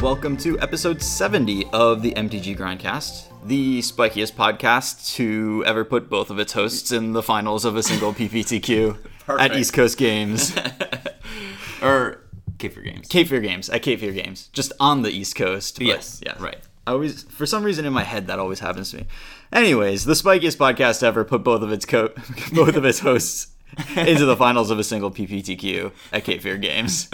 welcome to episode 70 of the MTG Grindcast, the spikiest podcast to ever put both of its hosts in the finals of a single PPTQ at East Coast Games. or Cape Fear Games. Cape Fear Games, at Cape Fear Games, just on the East Coast. but Yes, yeah, right. I always, for some reason in my head, that always happens to me. Anyways, the spikiest podcast to ever put both of its co- both of its hosts into the finals of a single PPTQ at Cape Fear Games.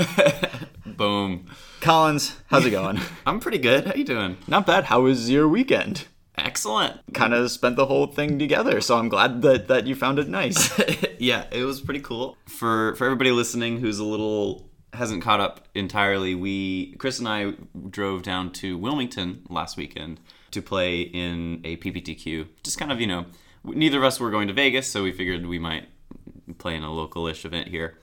Boom. Collins, how's it going? I'm pretty good. How you doing? Not bad. How was your weekend? Excellent. Kind of spent the whole thing together, so I'm glad that that you found it nice. yeah, it was pretty cool. For for everybody listening who's a little hasn't caught up entirely, we Chris and I drove down to Wilmington last weekend to play in a PPTQ. Just kind of, you know, neither of us were going to Vegas, so we figured we might play in a local-ish event here.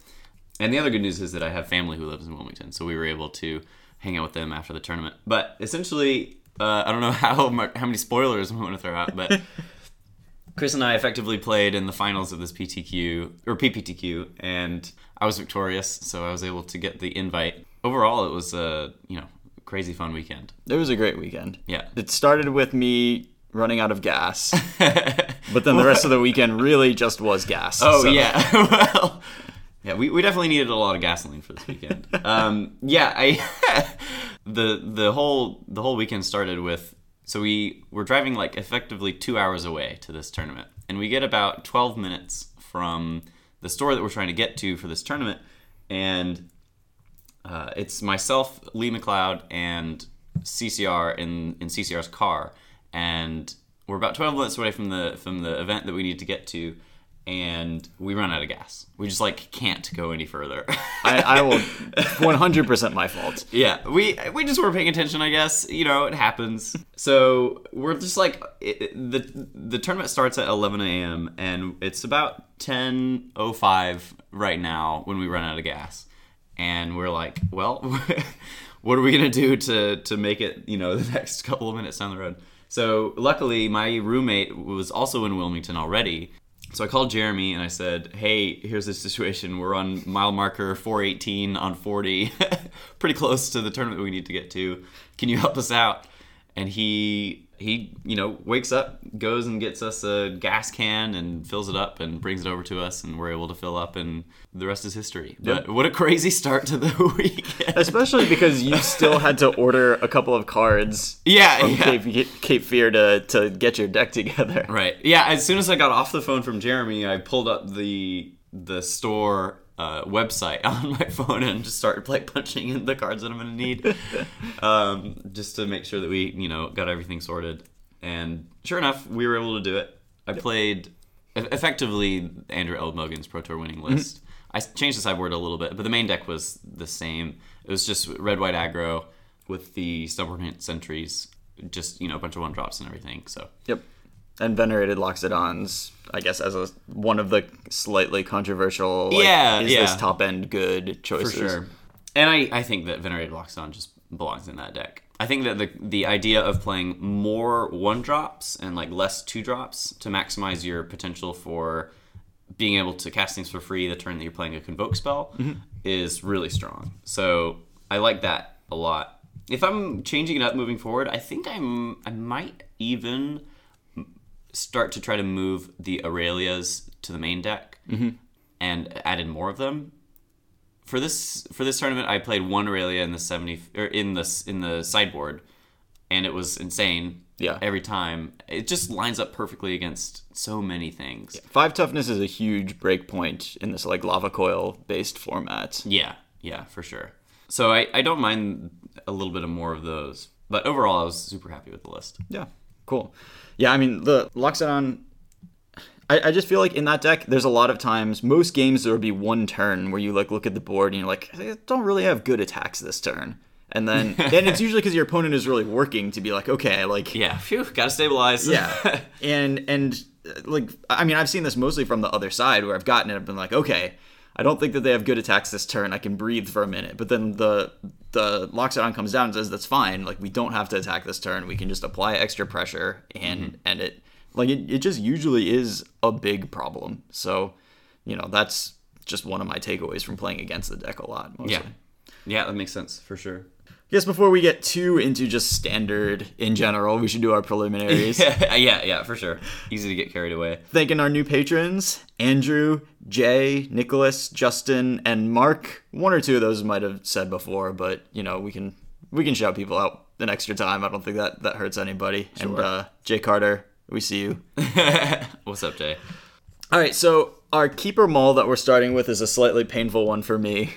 And the other good news is that I have family who lives in Wilmington, so we were able to hang out with them after the tournament. But essentially, uh, I don't know how much, how many spoilers I'm going to throw out, but Chris and I effectively played in the finals of this PTQ or PPTQ, and I was victorious, so I was able to get the invite. Overall, it was a you know crazy fun weekend. It was a great weekend. Yeah. It started with me running out of gas, but then the rest of the weekend really just was gas. Oh so- yeah, well, yeah, we, we definitely needed a lot of gasoline for this weekend. um, yeah, I the the whole the whole weekend started with so we were driving like effectively two hours away to this tournament, and we get about twelve minutes from the store that we're trying to get to for this tournament, and uh, it's myself, Lee McLeod, and CCR in in CCR's car, and we're about twelve minutes away from the from the event that we need to get to, and we run out of gas. We just like can't go any further. I, I will 100% my fault. yeah, we we just weren't paying attention. I guess you know it happens. So we're just like it, the the tournament starts at 11 a.m. and it's about 10:05 right now when we run out of gas, and we're like, well, what are we gonna do to to make it you know the next couple of minutes down the road? So luckily, my roommate was also in Wilmington already. So I called Jeremy and I said, "Hey, here's the situation. We're on mile marker 418 on 40, pretty close to the tournament we need to get to. Can you help us out?" And he he you know wakes up, goes and gets us a gas can and fills it up and brings it over to us, and we're able to fill up, and the rest is history. But what a crazy start to the weekend! Especially because you still had to order a couple of cards yeah, from yeah. Cape, Cape Fear to, to get your deck together. Right. Yeah. As soon as I got off the phone from Jeremy, I pulled up the the store uh, website on my phone and just started like punching in the cards that I'm gonna need, um, just to make sure that we you know got everything sorted. And sure enough, we were able to do it. I played effectively Andrew Elenbogen's Pro Tour winning list. I changed the sideboard a little bit, but the main deck was the same. It was just red white aggro with the Snubhorn Sentries, just you know a bunch of one drops and everything. So Yep. And Venerated Loxodons, I guess, as a one of the slightly controversial. Like, Yeah, is yeah. this top end good choices? for sure. And I, I think that Venerated Loxodon just belongs in that deck. I think that the the idea of playing more one drops and like less two drops to maximize your potential for being able to cast things for free the turn that you're playing a convoke spell mm-hmm. is really strong. So I like that a lot. If I'm changing it up moving forward, I think I'm I might even start to try to move the Aurelias to the main deck mm-hmm. and add in more of them for this for this tournament, I played one Aurelia in the seventy or in the in the sideboard, and it was insane. Yeah. every time it just lines up perfectly against so many things. Five toughness is a huge break point in this like lava coil based format. Yeah, yeah, for sure. So I, I don't mind a little bit of more of those, but overall, I was super happy with the list. Yeah, cool. Yeah, I mean the Loxodon. I, I just feel like in that deck, there's a lot of times, most games there will be one turn where you like look at the board and you're like, I don't really have good attacks this turn, and then and it's usually because your opponent is really working to be like, okay, like Yeah, phew, gotta stabilize. yeah, and and like I mean, I've seen this mostly from the other side where I've gotten it. I've been like, okay, I don't think that they have good attacks this turn. I can breathe for a minute, but then the the Loxodon comes down and says that's fine. Like we don't have to attack this turn. We can just apply extra pressure and mm-hmm. and it like it, it just usually is a big problem. So you know that's just one of my takeaways from playing against the deck a lot. Mostly. yeah, yeah, that makes sense for sure. Guess before we get too into just standard in general, we should do our preliminaries. yeah, yeah, yeah, for sure. Easy to get carried away. Thanking our new patrons Andrew, Jay, Nicholas, Justin, and Mark. One or two of those might have said before, but you know we can we can shout people out an extra time. I don't think that that hurts anybody. And uh, Jay Carter, we see you. What's up, Jay? All right, so our keep or mull that we're starting with is a slightly painful one for me.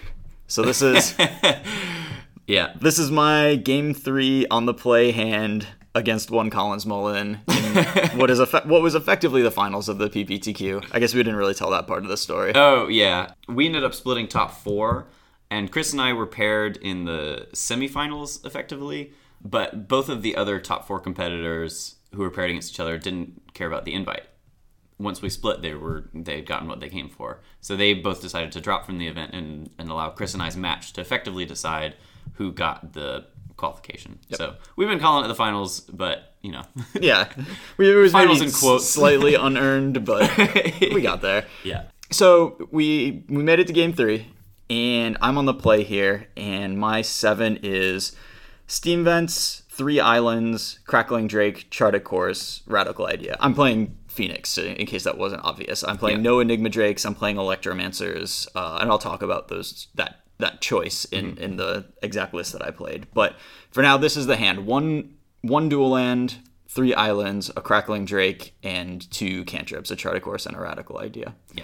So this is Yeah. this is my game three on the play hand against one Collins Mullen in what is effe- what was effectively the finals of the PPTQ. I guess we didn't really tell that part of the story. Oh, yeah. We ended up splitting top four, and Chris and I were paired in the semifinals effectively, but both of the other top four competitors who were paired against each other didn't care about the invite. Once we split, they were they had gotten what they came for. So they both decided to drop from the event and, and allow Chris and I's match to effectively decide who got the qualification. So we've been calling it the finals, but you know, yeah, we, it was Finals in quotes. slightly unearned, but we got there. yeah. So we we made it to game three, and I'm on the play here, and my seven is Steam Vents, Three Islands, Crackling Drake, Chart a Course, Radical Idea. I'm playing Phoenix, in case that wasn't obvious. I'm playing Yeah. no Enigma Drakes. I'm playing Electromancers, uh, and I'll talk about those that that choice in Mm-hmm. in the exact list that I played. But for now, this is the hand: one one dual land. Three islands, a crackling drake, and two cantrips, a chart a course, and a radical idea. Yeah.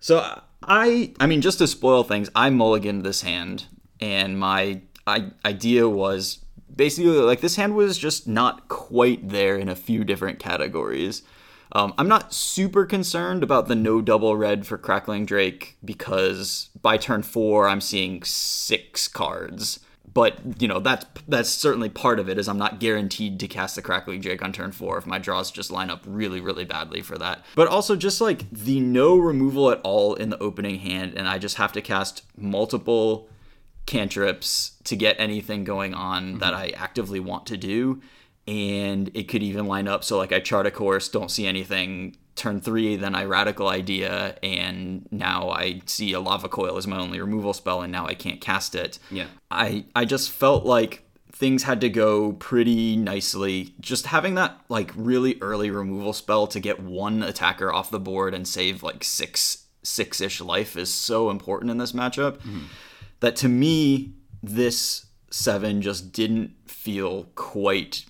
So I, I mean, just to spoil things, I mulliganed this hand, and my I, idea was basically like this hand was just not quite there in a few different categories. Um, I'm not super concerned about the no double red for Crackling Drake because by turn four I'm seeing six cards. But you know that's that's certainly part of it. Is I'm not guaranteed to cast the Crackling Drake on turn four if my draws just line up really really badly for that. But also just like the no removal at all in the opening hand, and I just have to cast multiple cantrips to get anything going on that I actively want to do. And it could even line up so like I chart a course, don't see anything, turn three, then I radical idea, and now I see a lava coil as my only removal spell, and now I can't cast it. Yeah. I I just felt like things had to go pretty nicely. Just having that like really early removal spell to get one attacker off the board and save like six six ish life is so important in this matchup mm-hmm. that to me this seven just didn't feel quite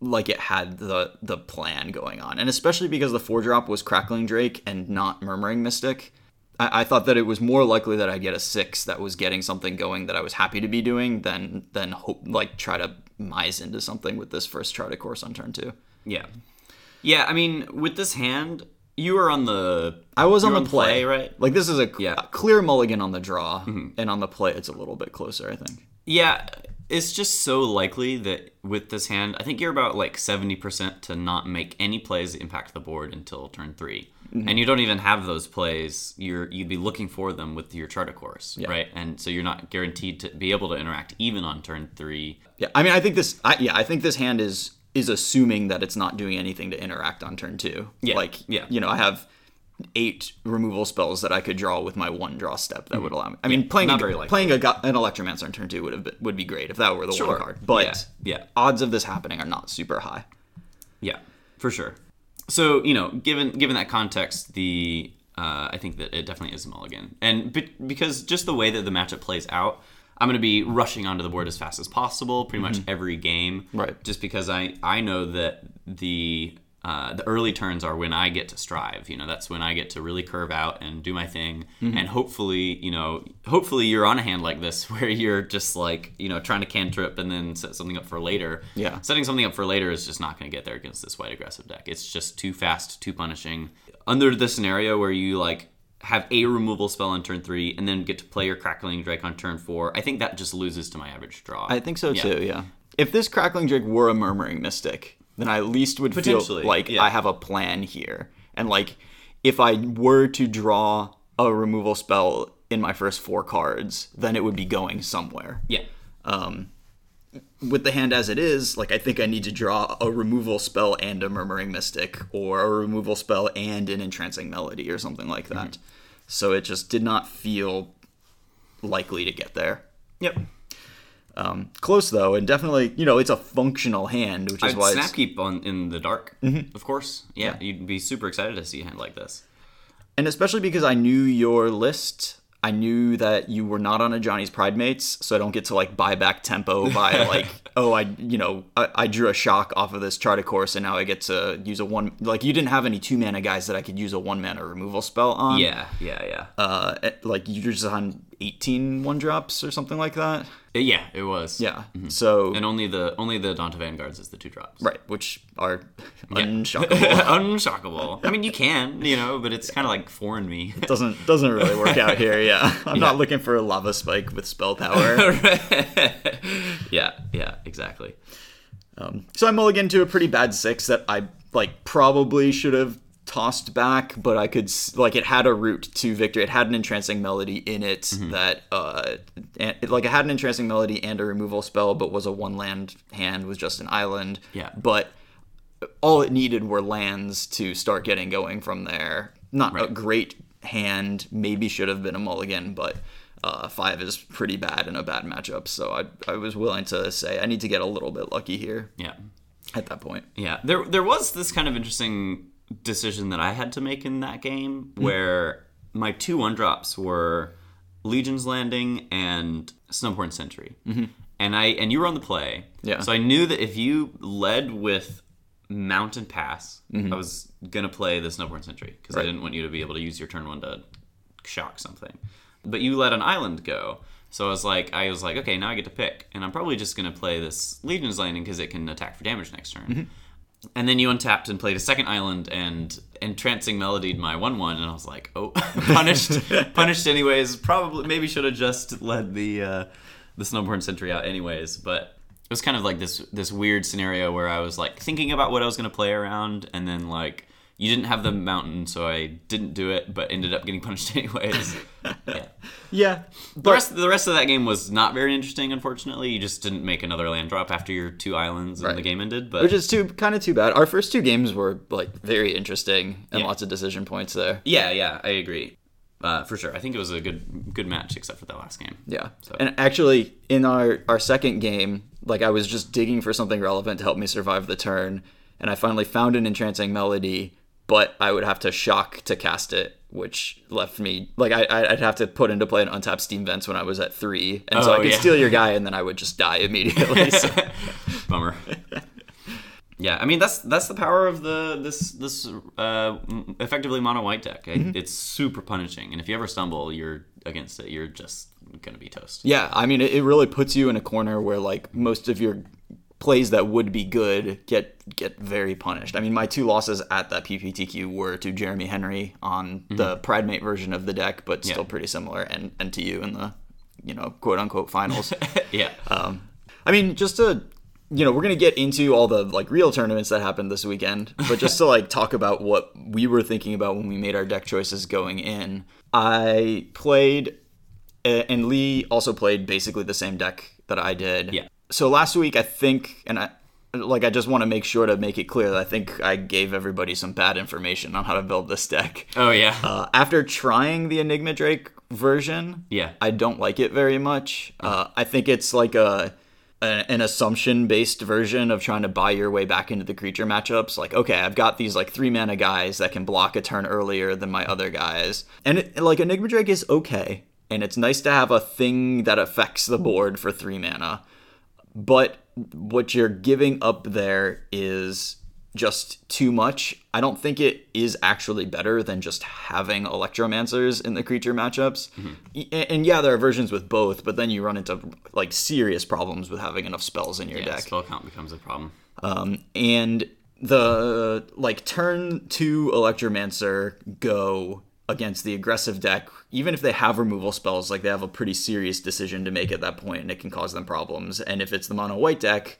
like it had the the plan going on and especially because the four drop was crackling drake and not murmuring mystic I, I thought that it was more likely that I'd get a six that was getting something going that I was happy to be doing than than hope like try to mise into something with this first chart a course on turn two. Yeah. Yeah, I mean, with this hand, you were on the. I was on the play, right? Like this is a Yeah. Mm-hmm. a clear mulligan on the draw, and on the play it's a little bit closer. I think. Yeah, it's just so likely that with this hand, I think you're about like 70% to not make any plays that impact the board until turn 3. Mm-hmm. And you don't even have those plays. You're you'd be looking for them with your chart a course, right? And so you're not guaranteed to be able to interact even on turn 3. Yeah, I mean, I think this. I, yeah, I think this hand is is assuming that it's not doing anything to interact on turn two. Yeah, like yeah. you know, I have eight removal spells that I could draw with my one draw step that would Mm-hmm. allow me. I mean, playing not a, playing a, an electromancer on turn two would have been, would be great if that were the Sure. one card. But Yeah, yeah. odds of this happening are not super high. Yeah, for sure. So you know, given given that context, the uh, I think that it definitely is a mulligan, and be- because just the way that the matchup plays out, I'm going to be rushing onto the board as fast as possible, pretty much every game, Right. Just because I I know that the uh, the early turns are when I get to strive. You know, that's when I get to really curve out and do my thing. And hopefully, you know, hopefully you're on a hand like this where you're just like, you know, trying to cantrip and then set something up for later. Yeah. Setting something up for later is just not going to get there against this white aggressive deck. It's just too fast, too punishing. Under the scenario where you like have a removal spell on turn three and then get to play your crackling drake on turn four, I think that just loses to my average draw. I think so Yeah. too. Yeah. If this crackling drake were a murmuring mystic, then I at least would feel like yeah. I have a plan here, and like if I were to draw a removal spell in my first four cards, then it would be going somewhere. Yeah. Um, with the hand as it is, like I think I need to draw a removal spell and a murmuring mystic, or a removal spell and an entrancing melody, or something like that. So it just did not feel likely to get there. Yep. Um, close though, and definitely, you know, it's a functional hand, which is I'd why it's, Snapkeep on in the dark, Mm-hmm. of course. Yeah, you'd be super excited to see a hand like this. and especially because I knew your list. I knew that you were not on a Ajani's Pridemates, so I don't get to like buy back tempo by like, oh, I, you know, I, I drew a shock off of this chart a course, and now I get to use a one. Like, you didn't have any two mana guys that I could use a one mana removal spell on. Yeah, yeah, yeah. Uh, eh, like you're just on 18 one drops or something like that. Yeah, it was. Yeah. So And only the only the Adanto Vanguards is the two drops. right, which are unshockable. Unshockable. I mean, you can, you know, but it's kind of like foreign me. doesn't doesn't really work out here. Yeah, I'm not looking for a lava spike with spell power. yeah, yeah, exactly. Um, so I mulligan to a pretty bad six that I like probably should have tossed back, but I could like it had a route to victory. It had an entrancing melody in it that uh, and, like it had an entrancing melody and a removal spell, but was a one land hand with just an island. Yeah. but all it needed were lands to start getting going from there. Not a great hand. Maybe should have been a mulligan, but. Uh, five is pretty bad in a bad matchup, so I, I was willing to say I need to get a little bit lucky here Yeah. at that point. Yeah, there there was this kind of interesting decision that I had to make in that game Hmm. where my two one drops were Legion's Landing and Snubhorn Sentry, mm-hmm. and I and you were on the play, Yeah. So I knew that if you led with Mountain Pass, I was gonna play the Snowborn Sentry because I Mm-hmm. Didn't want you to be able to use your turn one to shock something, but you let an island go. So I was like, I was like, okay, now I get to pick, and I'm probably just gonna play this Legion's Landing because it can attack for damage next turn. Mm-hmm. And then you untapped and played a second island and entrancing melodied my one one, and I was like, oh, punished, punished anyways. Probably, maybe should have just led the uh, the Snubhorn Sentry out anyways. But it was kind of like this this weird scenario where I was like thinking about what I was gonna play around, and then like you didn't have the mountain, so I didn't do it, but ended up getting punished anyways. yeah. Yeah, The rest, the rest of that game was not very interesting. Unfortunately, you just didn't make another land drop after your two islands and Right. the game ended. But which is too kind of too bad. Our first two games were like very interesting and Yeah. lots of decision points there. Yeah, yeah, I agree. Uh, for sure. I think it was a good good match except for that last game. Yeah, So- and actually in our our second game, like I was just digging for something relevant to help me survive the turn, and I finally found an entrancing melody, but I would have to shock to cast it. Which left me like I I'd have to put into play an untapped steam vents when I was at three, and so Oh, I could yeah. steal your guy, and then I would just die immediately. so. Bummer. yeah, I mean that's that's the power of the this this uh, effectively mono white deck. Mm-hmm. It's super punishing, and if you ever stumble, you're against it. You're just gonna be toast. Yeah, I mean, it, it really puts you in a corner where like most of your plays that would be good get get very punished. I mean, my two losses at that PPTQ were to Jeremy Henry on the Pridemate version of the deck, but still Yeah. pretty similar, and and to you in the you know quote unquote finals. yeah. um, I mean, just to you know, we're gonna get into all the like real tournaments that happened this weekend, but just to like talk about what we were thinking about when we made our deck choices going in. I played, and Lee also played basically the same deck that I did. Yeah. So last week, I think, and I like, I just want to make sure to make it clear that I think I gave everybody some bad information on how to build this deck. oh yeah. Uh, after trying the Enigma Drake version, Yeah. I don't like it very much. Uh, I think it's like a, an assumption based version of trying to buy your way back into the creature matchups. Like, okay, I've got these like three mana guys that can block a turn earlier than my other guys, and it, like Enigma Drake is okay, and it's nice to have a thing that affects the board for three mana but what you're giving up there is just too much. I don't think it is actually better than just having electromancers in the creature matchups. Y- And yeah, there are versions with both, but then you run into like serious problems with having enough spells in your yeah. deck. Spell count becomes a problem. Um, and the like turn two Electromancer go against the aggressive deck, even if they have removal spells, like they have a pretty serious decision to make at that point, and it can cause them problems. And if it's the mono white deck,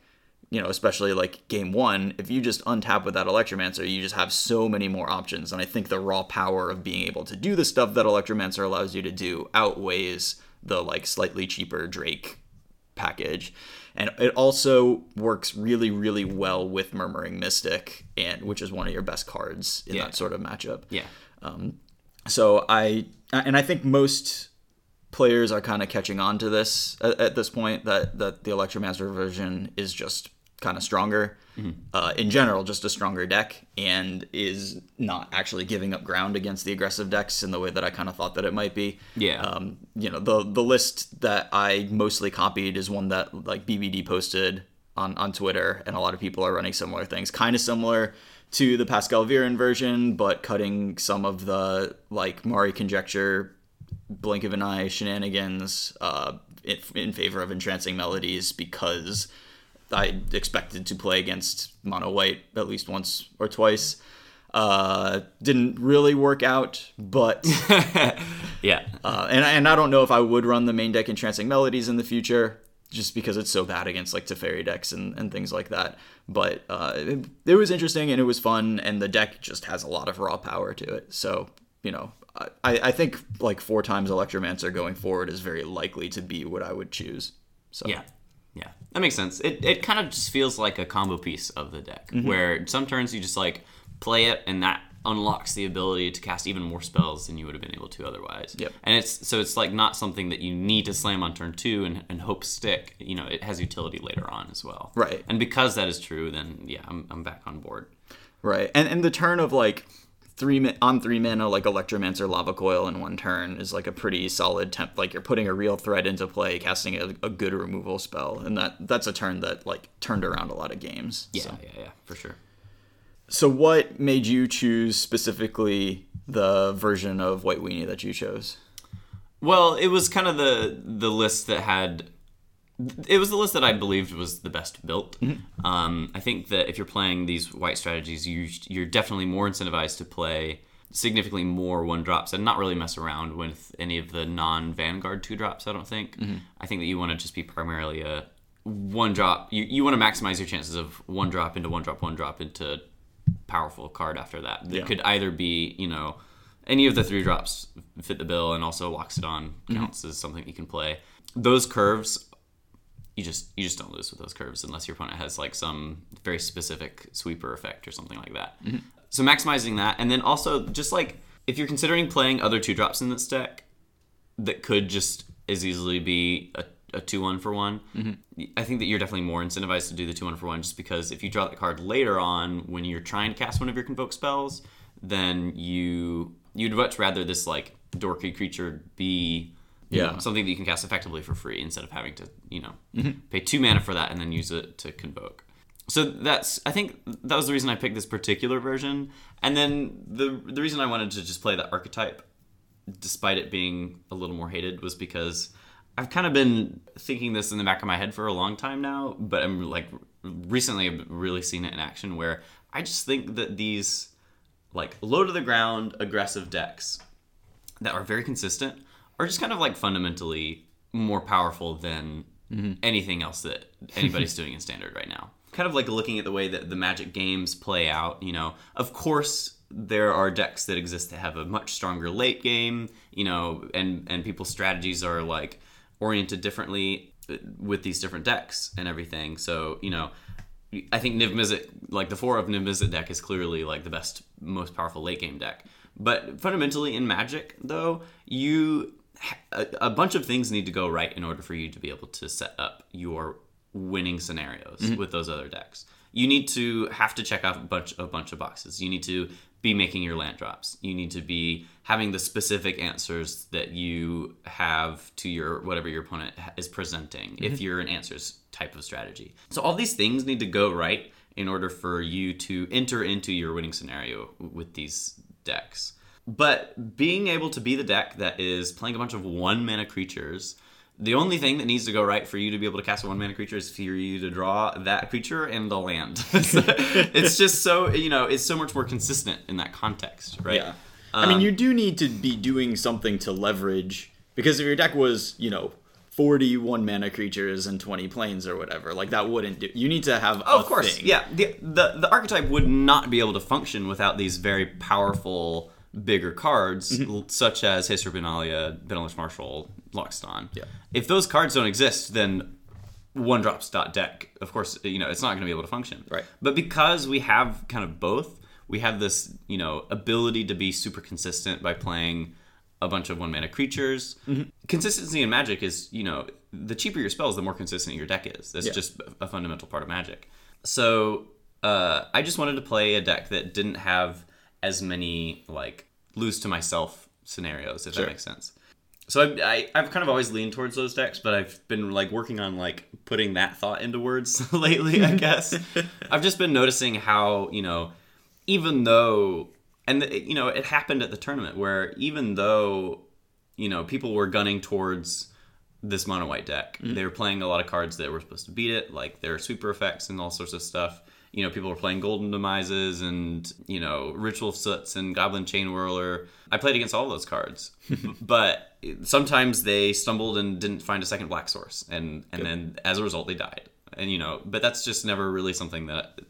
you know, especially like game one, if you just untap with that Electromancer, you just have so many more options. And I think the raw power of being able to do the stuff that Electromancer allows you to do outweighs the like slightly cheaper Drake package. And it also works really, really well with Murmuring Mystic, and which is one of your best cards in Yeah. that sort of matchup. Yeah. Um, So I and I think most players are kind of catching on to this at, at this point that that the Electromancer version is just kind of stronger uh, in general, just a stronger deck, and is not actually giving up ground against the aggressive decks in the way that I kind of thought that it might be. Yeah. Um, you know, the the list that I mostly copied is one that like BBD posted on on Twitter, and a lot of people are running similar things, kind of similar to the Pascal Vieren version, but cutting some of the like Mirari Conjecture, blink of an eye shenanigans uh, in, in favor of entrancing melodies because I expected to play against mono white at least once or twice. Uh, didn't really work out, but Yeah. uh, and and I don't know if I would run the main deck entrancing melodies in the future, just because it's so bad against like Teferi decks and, and things like that. But uh, it, it was interesting and it was fun, and the deck just has a lot of raw power to it. So you know, I, I think like four times Electromancer going forward is very likely to be what I would choose. So Yeah. Yeah. That makes sense. It, it kind of just feels like a combo piece of the deck Mm-hmm. where some turns you just like play it and that unlocks the ability to cast even more spells than you would have been able to otherwise. Yep. And it's so it's like not something that you need to slam on turn two and, and hope stick. You know, it has utility later on as well. Right. And because that is true, then yeah, I'm, I'm back on board. Right, and and the turn of like three on three mana like Electromancer Lava Coil in one turn is like a pretty solid temp. Like you're putting a real threat into play, casting a, a good removal spell, and that that's a turn that like turned around a lot of games. Yeah, So, yeah, yeah, for sure. So what made you choose specifically the version of White Weenie that you chose? Well, it was kind of the the list that had. It was the list that I believed was the best built. Um, I think that if you're playing these white strategies, you you're definitely more incentivized to play significantly more one drops and not really mess around with any of the non Vanguard two drops. I don't think. I think that you want to just be primarily a one drop. You you want to maximize your chances of one drop into one drop, one drop into powerful card after that. That Yeah. could either be you know any of the three drops fit the bill and also Loxodon mm-hmm. counts as something you can play. Those curves, you just you just don't lose with those curves unless your opponent has like some very specific sweeper effect or something like that. Mm-hmm. So maximizing that, and then also just like if you're considering playing other two drops in this deck, that could just as easily be a, a two one for one. Mm-hmm. I think that you're definitely more incentivized to do the two one for one just because if you draw that card later on when you're trying to cast one of your convoke spells, then you you'd much rather this like dorky creature be Yeah. know, something that you can cast effectively for free instead of having to you know mm-hmm. pay two mana for that and then use it to convoke. So that's I think that was the reason I picked this particular version, and then the the reason I wanted to just play the archetype despite it being a little more hated was because I've kind of been thinking this in the back of my head for a long time now, but I'm like recently I've really seen it in action where I just think that these like low to the ground aggressive decks that are very consistent are just kind of like fundamentally more powerful than mm-hmm. anything else that anybody's doing in standard right now. Kind of like looking at the way that the Magic games play out, you know, of course there are decks that exist that have a much stronger late game, you know, and and people's strategies are like oriented differently uh, with these different decks and everything. So, you know, I think Niv Mizzet, like the four of Niv Mizzet deck, is clearly like the best, most powerful late game deck. But fundamentally, in Magic, though, you a, a bunch of things need to go right in order for you to be able to set up your winning scenarios with those other decks. You need to have to check off a bunch a bunch of boxes. You need to be making your land drops. You need to be having the specific answers that you have to your whatever your opponent is presenting. If mm-hmm. you're an answers type of strategy, so all these things need to go right in order for you to enter into your winning scenario with these decks. But being able to be the deck that is playing a bunch of one mana creatures, the only thing that needs to go right for you to be able to cast a one mana creature is for you to draw that creature and the land. it's just so you know, it's so much more consistent in that context, right? Yeah. I mean, you um, do need to be doing something to leverage because if your deck was, you know, 40 one mana creatures and 20 planes or whatever, like that wouldn't do. You need to have Oh, a of course, thing. yeah. The, the the archetype would not be able to function without these very powerful, bigger cards, mm-hmm. l- such as History Benalia, Benalish Marshal, Loxodon. Yeah. If those cards don't exist, then one drops dot deck. Of course, uh, you know it's not going to be able to function. Right. But because we have kind of both, we have this you know ability to be super consistent by playing a bunch of one mana creatures. Mm-hmm. Consistency in Magic is you know the cheaper your spells, the more consistent your deck is. That's Yeah. just a fundamental part of Magic. So uh, I just wanted to play a deck that didn't have as many like lose to myself scenarios, if Sure. that makes sense. So I, I, I've kind of always leaned towards those decks, but I've been like working on like putting that thought into words lately. I guess I've just been noticing how you know, even though, and it, you know, it happened at the tournament where even though, you know, people were gunning towards this mono white deck, mm-hmm. they were playing a lot of cards that were supposed to beat it, like their sweeper effects and all sorts of stuff. You know, people were playing Golden Demises and, you know, Ritual of Soots and Goblin Chainwhirler. I played against all those cards. but sometimes they stumbled and didn't find a second black source. And, and then as a result, they died. And, you know, but that's just never really something that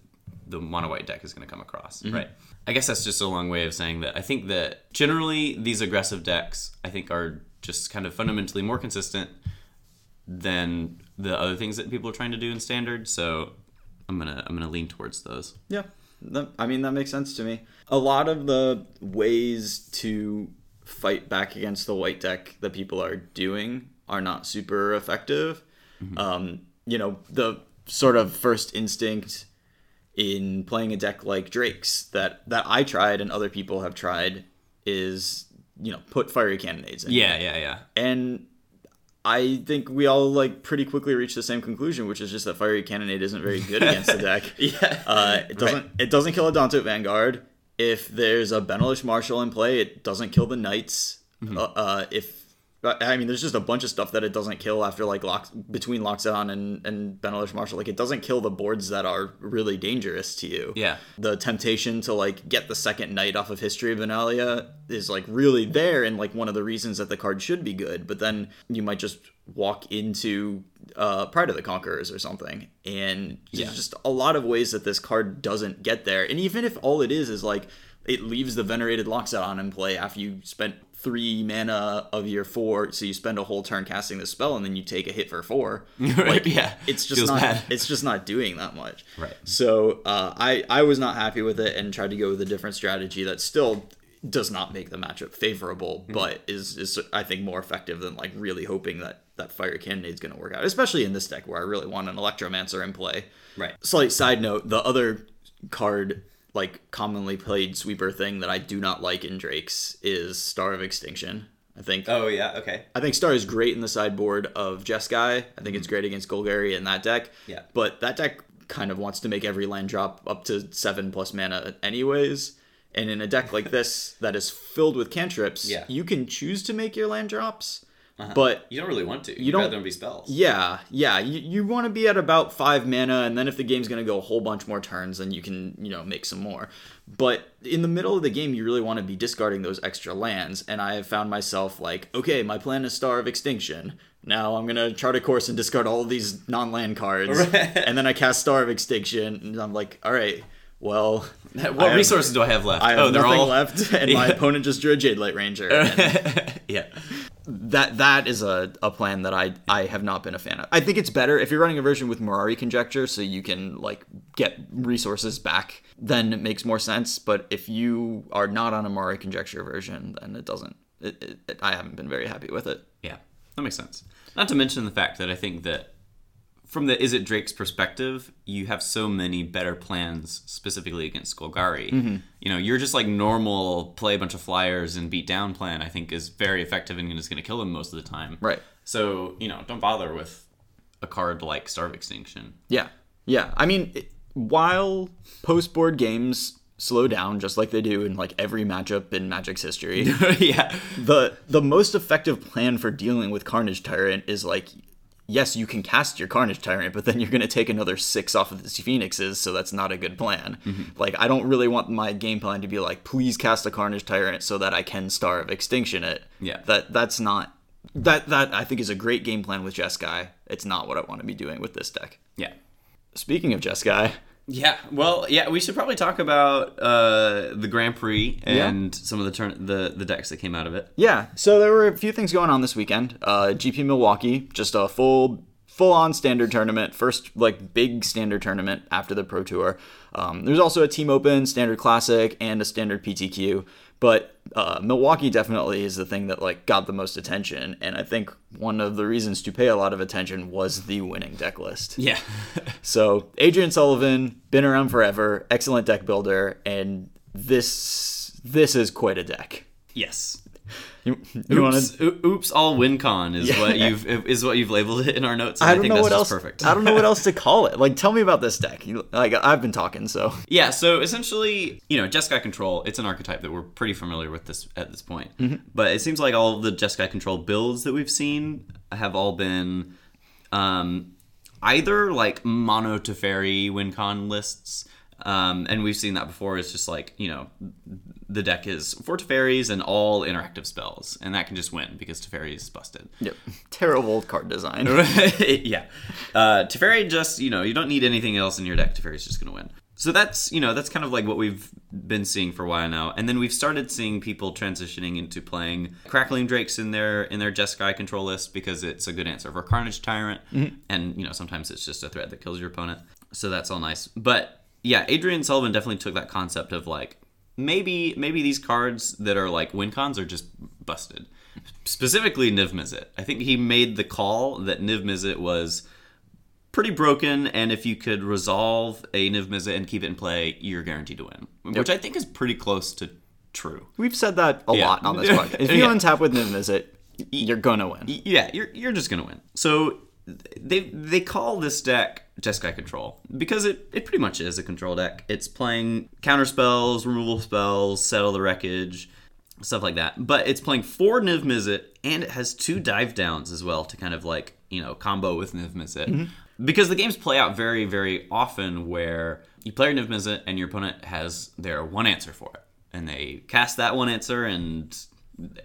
the mono white deck is going to come across, mm-hmm. right? I guess that's just a long way of saying that I think that generally these aggressive decks, I think, are just kind of fundamentally more consistent than the other things that people are trying to do in standard. So I'm gonna I'm gonna lean towards those. Yeah, that, I mean that makes sense to me. A lot of the ways to fight back against the white deck that people are doing are not super effective. Um, you know, the sort of first instinct in playing a deck like Drake's that that I tried and other people have tried is you know put fiery cannonades in. Yeah, yeah, yeah. and I think we all like pretty quickly reach the same conclusion, which is just that fiery cannonade isn't very good against the deck. Yeah. Uh, it doesn't. It doesn't kill a Adanto Vanguard. If there's a Benalish Marshal in play, it doesn't kill the Knights. Uh, uh, if I mean, there's just a bunch of stuff that it doesn't kill after like lock between Loxodon and and Benalish Marshal. Like it doesn't kill the boards that are really dangerous to you. Yeah. The temptation to like get the second Knight off of History of Benalia is like really there, and like one of the reasons that the card should be good. But then you might just walk into uh, Pride of the Conquerors or something, and Yeah. just a lot of ways that this card doesn't get there. And even if all it is is like it leaves the Venerated Loxodon in play after you spent three mana of your four, so you spend a whole turn casting the spell, and then you take a hit for four. Right, yeah. it's just Feels not. bad. It's just not doing that much. Right. So uh, I I was not happy with it and tried to go with a different strategy that still does not make the matchup favorable, Mm-hmm. but is is I think more effective than like really hoping that that fire cannonade is going to work out, especially in this deck where I really want an electromancer in play. Right. Slight side note: the other card like commonly played sweeper thing that I do not like in Drake's is Star of Extinction. I think Oh yeah. Okay. I think Star is great in the sideboard of Jeskai. I think mm-hmm. it's great against Golgari in that deck. Yeah. But that deck kind of wants to make every land drop up to seven plus mana anyways. And in a deck like this that is filled with cantrips, Yeah. you can choose to make your land drops. Uh-huh. But You don't really want to. You don't- rather them be spells. yeah, yeah, you, you want to be at about five mana, and then if the game's going to go a whole bunch more turns, then you can, you know, make some more. But in the middle of the game, you really want to be discarding those extra lands, and I have found myself like, okay, my plan is Star of Extinction. Now I'm going to chart a course and discard all of these non land cards. Right. And then I cast Star of Extinction, and I'm like, all right, well. I What have- resources do I have left? I have oh, they're nothing all left, and my opponent just drew a Jadelight Ranger. and- yeah. That that is a, a plan that I I have not been a fan of. I think it's better if you're running a version with Mirari Conjecture, so you can like get resources back. Then it makes more sense. But if you are not on a Mirari Conjecture version, then it doesn't. It, it, it- I haven't been very happy with it. Yeah, that makes sense. Not to mention the fact that I think that from the Izzet Drake's perspective, you have so many better plans specifically against Golgari. Mm-hmm. You know, you're just like normal play a bunch of flyers and beat down plan, I think is very effective and is going to kill him most of the time. Right. So, you know, don't bother with a card like Star of Extinction. Yeah, yeah. I mean, it, while post board games slow down just like they do in like every matchup in Magic's history. yeah. the the most effective plan for dealing with Carnage Tyrant is like yes, you can cast your Carnage Tyrant, but then you're going to take another six off of the Phoenixes, so that's not a good plan. Mm-hmm. Like, I don't really want my game plan to be like, please cast a Carnage Tyrant so that I can Star of Extinction it. Yeah. That that's not that that I think is a great game plan with Jeskai. It's not what I want to be doing with this deck. Yeah. Speaking of Jeskai, Yeah, well, yeah, we should probably talk about uh, the Grand Prix and some of the turn the the decks that came out of it. Yeah, so there were a few things going on this weekend. Uh, GP Milwaukee, just a full full on standard tournament, first like big standard tournament after the Pro Tour. Um, there's also a Team Open, Standard Classic, and a Standard PTQ. But uh, Milwaukee definitely is the thing that like got the most attention, and I think one of the reasons to pay a lot of attention was the winning deck list. Yeah. So Adrian Sullivan, been around forever, excellent deck builder, and this this is quite a deck. yes. You, you Oops, to? oops all WinCon is what you've is what you've labeled it in our notes. and I don't think know what else. perfect. I don't know what else to call it. Like, tell me about this deck. You, like, I've been talking, so Yeah, so essentially, you know, Jeskai Control, it's an archetype that we're pretty familiar with this at this point. But it seems like all of the Jeskai Control builds that we've seen have all been um, either like mono Teferi WinCon lists, um, and we've seen that before. It's just like, you know, the deck is four Teferis and all interactive spells, and that can just win because Teferi is busted. yep. Terrible card design. yeah. Uh, Teferi just, you know, you don't need anything else in your deck. Teferi's just going to win. So that's, you know, that's kind of like what we've been seeing for a while now. And then we've started seeing people transitioning into playing Crackling Drakes in their in their Jeskai control list because it's a good answer for Carnage Tyrant. And, you know, sometimes it's just a threat that kills your opponent. So that's all nice. But yeah, Adrian Sullivan definitely took that concept of like maybe maybe these cards that are like win cons are just busted. Specifically Niv Mizzet. I think he made the call that Niv Mizzet was pretty broken, and if you could resolve a Niv Mizzet and keep it in play, you're guaranteed to win. Which I think is pretty close to true. We've said that a Yeah. lot on this podcast. If you Yeah. untap with Niv Mizzet, you're gonna win. Yeah, you're you're just gonna win. So they they call this deck Jeskai Control because it, it pretty much is a control deck. It's playing counter spells, removal spells, settle the wreckage, stuff like that. But it's playing four Niv Mizzet and it has two dive downs as well to kind of like you know combo with Niv Mizzet. Mm-hmm. Because the games play out very very often where you play Niv Mizzet and your opponent has their one answer for it, and they cast that one answer and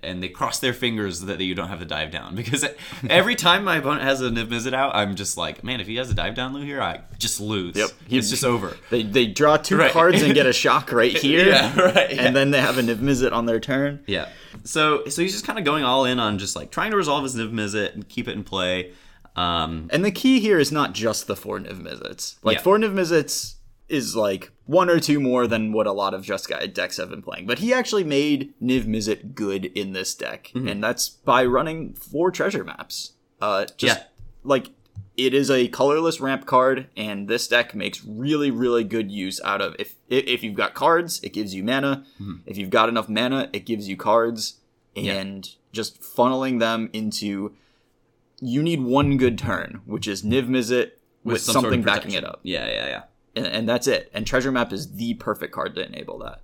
and they cross their fingers that you don't have to dive down because every time my opponent has a Niv Mizzet out, I'm just like, man, if he has a dive down Lou here, I just lose. Yep. it's just over. They, they draw two Right. cards and get a shock right here. Yeah, right, yeah. And then they have a Niv Mizzet on their turn. Yeah. So so he's just kind of going all in on just like trying to resolve his Niv Mizzet and keep it in play. Um, And the key here is not just the four Niv Mizzets. Like, Yeah. four Niv Mizzets is like one or two more than what a lot of Jeskai decks have been playing. But he actually made Niv Mizzet good in this deck. Mm-hmm. And that's by running four treasure maps. Uh, just Yeah. like it is a colorless ramp card, and this deck makes really, really good use out of if if you've got cards, it gives you mana. Mm-hmm. If you've got enough mana, it gives you cards, and just funneling them into you need one good turn, which is Niv Mizzet with, some sort of something backing it up, Yeah, yeah, yeah. And, and that's it. And Treasure Map is the perfect card to enable that.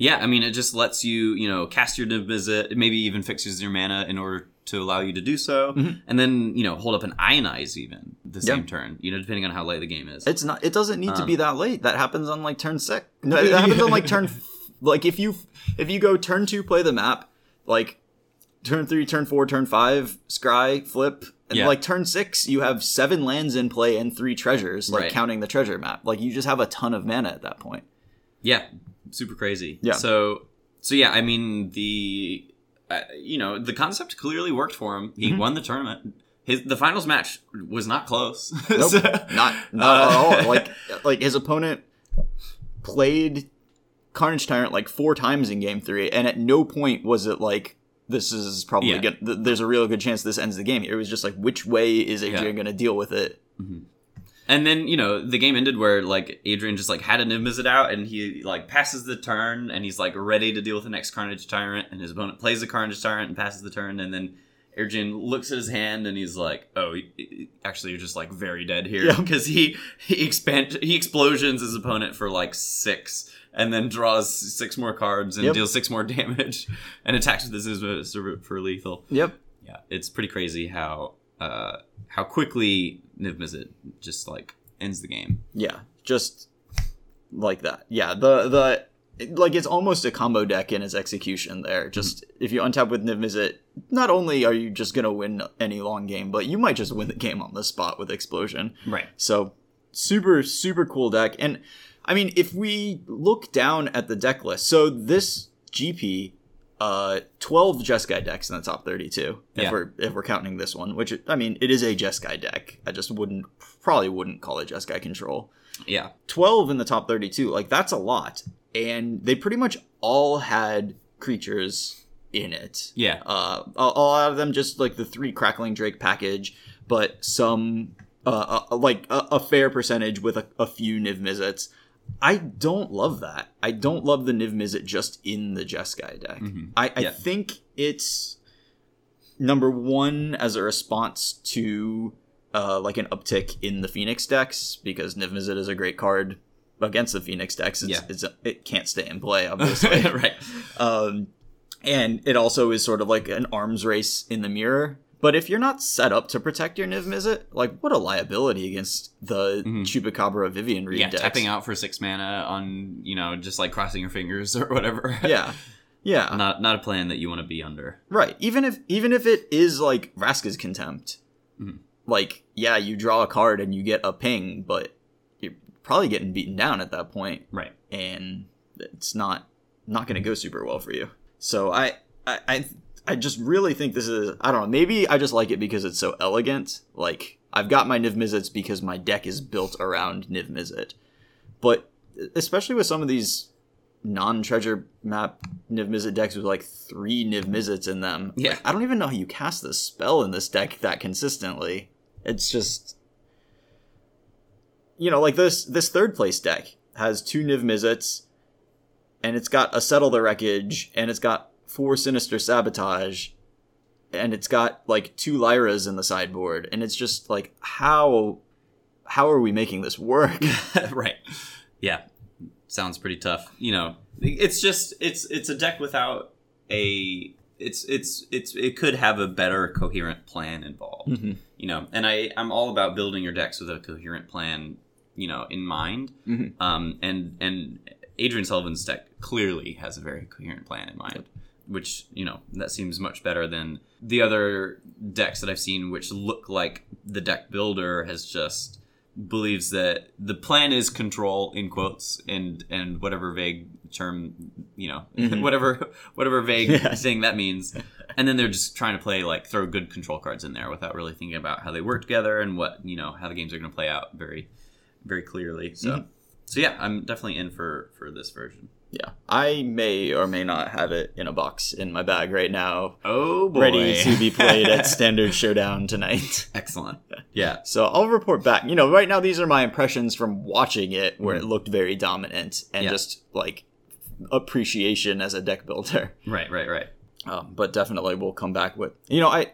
Yeah, I mean, it just lets you, you know, cast your Mizzet, maybe even fixes your mana in order to allow you to do so, and then, you know, hold up an Ionize even the Yeah. same turn, you know, depending on how late the game is. It's not. It doesn't need to Um, be that late. That happens on like turn six. No, it happens on like turn. f- Like if you if you go turn two, play the map. Like turn three, turn four, turn five, scry, flip, Yeah. like turn six, you have seven lands in play and three treasures. Like Right. counting the treasure map. Like you just have a ton of mana at that point. Yeah, super crazy. Yeah. So, so yeah, I mean the, uh, you know, the concept clearly worked for him. He Mm-hmm. won the tournament. His the finals match was not close. Nope, So- not not at Uh, all. Like like his opponent played Carnage Tyrant like four times in Game Three, and at no point was it like this is probably Yeah. good. th- There's a real good chance this ends the game. It was just like which way is Adrian Yeah. going to deal with it? Mm-hmm. And then you know the game ended where like Adrian just like had a Niv Mizzet out and he like passes the turn and he's like ready to deal with the next Carnage Tyrant and his opponent plays the Carnage Tyrant and passes the turn and then Adrian looks at his hand and he's like, "Oh, actually, you're just like very dead here Yeah. because he he expand he explosions his opponent for like six and then draws six more cards and Yep. deals six more damage and attacks with his Zizba for lethal." Yep. yeah, it's pretty crazy how uh, how quickly Niv Mizzet just like ends the game. Yeah, just like that. Yeah, the the like it's almost a combo deck in its execution there. Just if you untap with Niv Mizzet, not only are you just gonna win any long game, but you might just win the game on the spot with explosion. Right. So super super cool deck. And I mean, if we look down at the deck list, so this GP uh, 12 Jeskai decks in the top 32 if Yeah. we're if we're counting this one, which I mean it is a Jeskai deck. I just wouldn't probably wouldn't call it Jeskai control. Yeah. 12 in the top 32, like that's a lot. And they pretty much all had creatures in it. Yeah. Uh, a, a lot of them just like the three Crackling Drake package, but some uh, uh, like a, a fair percentage with a, a few Niv Mizzets. I don't love that. I don't love the Niv Mizzet just in the Jeskai deck. I, I Yeah. think it's number one as a response to uh, like an uptick in the Phoenix decks because Niv Mizzet is a great card against the Phoenix decks. It's, Yeah. it's it can't stay in play, obviously. right. um, and it also is sort of like an arms race in the mirror. But if you're not set up to protect your Niv Mizzet, like what a liability against the Chupacabra Vivien Reid Mm-hmm. Yeah, decks. tapping out for six mana on you know just like crossing your fingers or whatever. Yeah. Yeah. not not a plan that you want to be under. Right. Even if even if it is like Vraska's contempt, Mm-hmm. like yeah, you draw a card and you get a ping, but you're probably getting beaten down at that point, Right. and it's not not going to go super well for you. So I I I, I just really think this is I don't know maybe I just like it because it's so elegant. Like I've got my Niv Mizzets because my deck is built around Niv Mizzet, but especially with some of these non-treasure map Niv Mizzet decks with like three Niv Mizzets in them. Yeah. Like, I don't even know how you cast this spell in this deck that consistently. It's just you know, like this this third place deck has two Niv Mizzets, and it's got a Settle the Wreckage, and it's got four Sinister Sabotage, and it's got like two Lyras in the sideboard, and it's just like how how are we making this work? right. Yeah. Sounds pretty tough. You know, it's just it's it's a deck without a it's it's it's it could have a better coherent plan involved. Mm-hmm. You know, and I I'm all about building your decks with a coherent plan, you know, in mind. Mhm. Um and and Adrian Sullivan's deck clearly has a very coherent plan in mind. Yep. Which, you know, that seems much better than the other decks that I've seen which look like the deck builder has just believes that the plan is control in quotes and and whatever vague term you know Mhm. whatever whatever vague Yes. thing that means and then they're just trying to play like throw good control cards in there without really thinking about how they work together and what you know how the games are going to play out very very clearly so Mhm. so yeah i'm definitely in for for this version yeah, I may or may not have it in a box in my bag right now, oh boy ready to be played at Standard Showdown tonight. excellent yeah So I'll report back. You know, right now these are my impressions from watching it, where it looked very dominant and Yeah. just like appreciation as a deck builder. right right right Um, but definitely we'll come back with you know I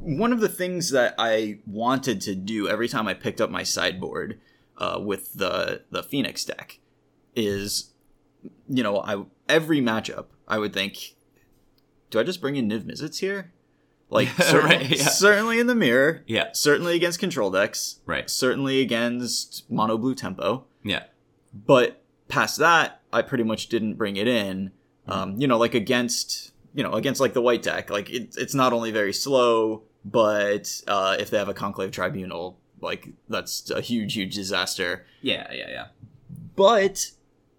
one of the things that I wanted to do every time I picked up my sideboard uh, with the the Phoenix deck is you know I every matchup I would think do I just bring in Niv Mizzets here? Like certainly, Right, yeah. certainly in the mirror. Yeah. Certainly against control decks. Right. Certainly against mono blue tempo. Yeah. But past that i pretty much didn't bring it in. Um, you know like against you know against like the white deck like it, it's not only very slow but uh, if they have a conclave tribunal like that's a huge huge disaster. Yeah yeah yeah. But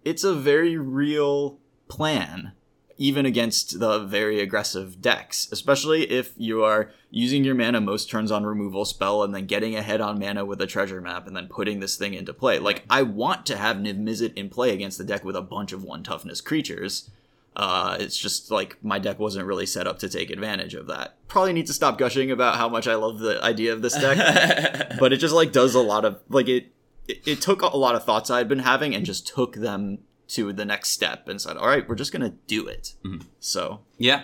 it's a very real plan even against the very aggressive decks especially if you are using your mana most turns on removal spell and then getting ahead on mana with a treasure map and then putting this thing into play. Like i want to have niv mizzet in play against the deck with a bunch of one toughness creatures. Uh, it's just like my deck wasn't really set up to take advantage of that. Probably need to stop gushing about how much I love the idea of this deck but it just like does a lot of like it, it it took a lot of thoughts i'd been having and just took them to the next step and said all right we're just gonna do it so Yeah,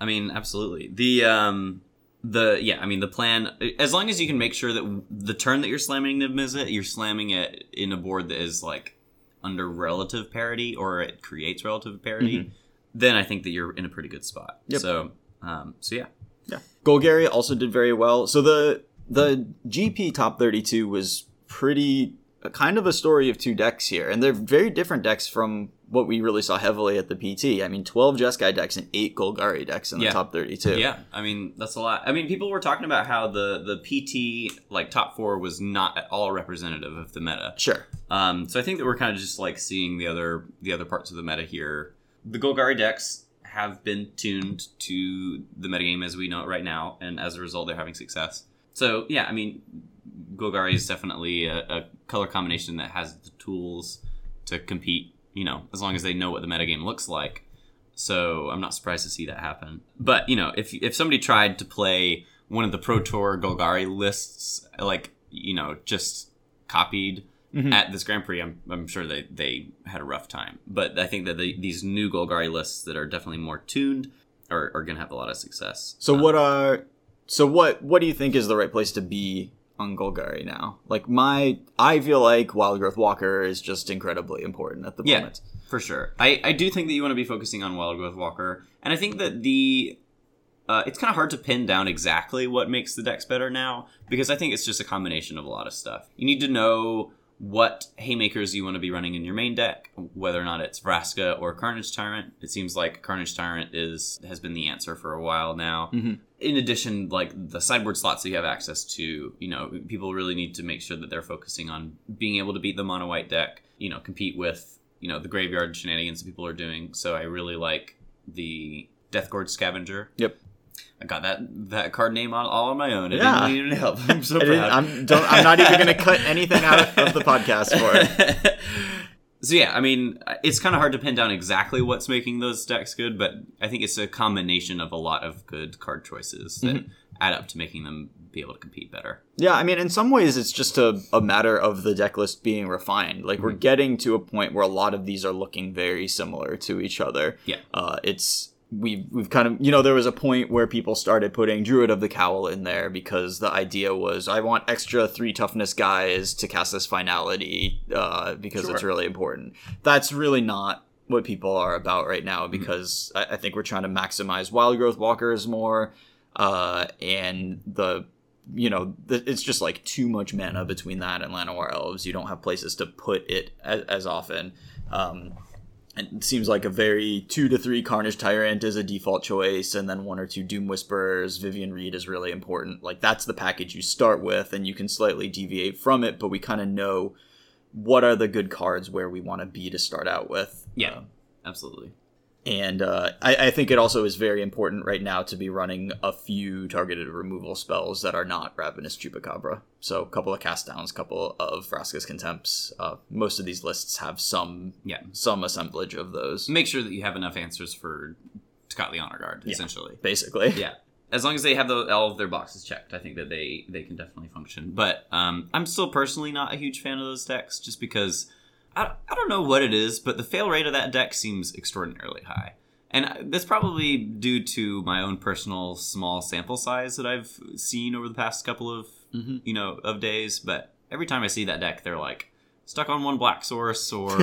I mean, absolutely. The um, the yeah, I mean, the plan. As long as you can make sure that the turn that you're slamming Niv Mizzet, you're slamming it in a board that is like under relative parity or it creates relative parity, then I think that you're in a pretty good spot. Yep. So, um, so yeah, yeah golgari also did very well so the the gp top 32 was pretty kind of a story of two decks here and they're very different decks from what we really saw heavily at the pt i mean 12 jeskai decks and 8 golgari decks in the Yeah. top 32 yeah. I mean, that's a lot. I mean, people were talking about how the the PT like top four was not at all representative of the meta. sure Um, so I think that we're kind of just like seeing the other the other parts of the meta here. The Golgari decks have been tuned to the metagame as we know it right now, and as a result, they're having success. So yeah, I mean, Golgari is definitely a, a color combination that has the tools to compete. You know, as long as they know what the metagame looks like. So I'm not surprised to see that happen. But you know, if if somebody tried to play one of the Pro Tour Golgari lists, like you know, just copied Mhm. at this Grand Prix, I'm, I'm sure they, they had a rough time. But I think that the, these new Golgari lists that are definitely more tuned are, are going to have a lot of success. So Um, what are so what what do you think is the right place to be on Golgari now? Like my I feel like Wild Growth Walker is just incredibly important at the Yeah. moment. For sure. I, I do think that you want to be focusing on Wild Growth Walker. And I think that the. Uh, it's kind of hard to pin down exactly what makes the decks better now because I think it's just a combination of a lot of stuff. You need to know what haymakers you want to be running in your main deck, whether or not it's Vraska or Carnage Tyrant. It seems like Carnage Tyrant is has been the answer for a while now. Mhm. In addition, like the sideboard slots that you have access to, you know, people really need to make sure that they're focusing on being able to beat the mono white deck, you know, compete with, you know, the graveyard shenanigans that people are doing. So I really like the Deathgorge Scavenger. Yep. I got that that card name on all on my own. I Yeah. didn't need any help. I'm so proud. I'm don't, I'm not even going to cut anything out of the podcast for it. so yeah, I mean, it's kind of hard to pin down exactly what's making those decks good, but I think it's a combination of a lot of good card choices that Mm-hmm. add up to making them be able to compete better. Yeah, I mean, in some ways, it's just a, a matter of the deck list being refined. Like, we're getting to a point where a lot of these are looking very similar to each other. Yeah. Uh, it's we've we've kind of you know there was a point where people started putting Druid of the Cowl in there because the idea was I want extra three toughness guys to cast this finality uh, because it's really important. That's really not what people are about right now because I, I think we're trying to maximize wild growth walkers more uh, and the you know th- it's just like too much mana between that and Llanowar elves. You don't have places to put it as, as often. Um, it seems like a very two to three Carnage Tyrant is a default choice, and then one or two Doom Whisperers. Vivien Reid is really important. Like that's the package you start with, and you can slightly deviate from it, but we kind of know what are the good cards where we want to be to start out with. Yeah. Um, Absolutely. And uh, I, I think it also is very important right now to be running a few targeted removal spells that are not Ravenous Chupacabra. So a couple of cast downs, a couple of Vraska's Contempts. Uh, most of these lists have some Yeah. some assemblage of those, Make sure that you have enough answers for Tocatli Honor Guard, essentially. basically. yeah as long as they have the, all of their boxes checked i think that they they can definitely function but um, i'm still personally not a huge fan of those decks just because I, I don't know what it is but the fail rate of that deck seems extraordinarily high and that's probably due to my own personal small sample size that i've seen over the past couple of Mhm. you know of days but every time i see that deck they're like stuck on one black source or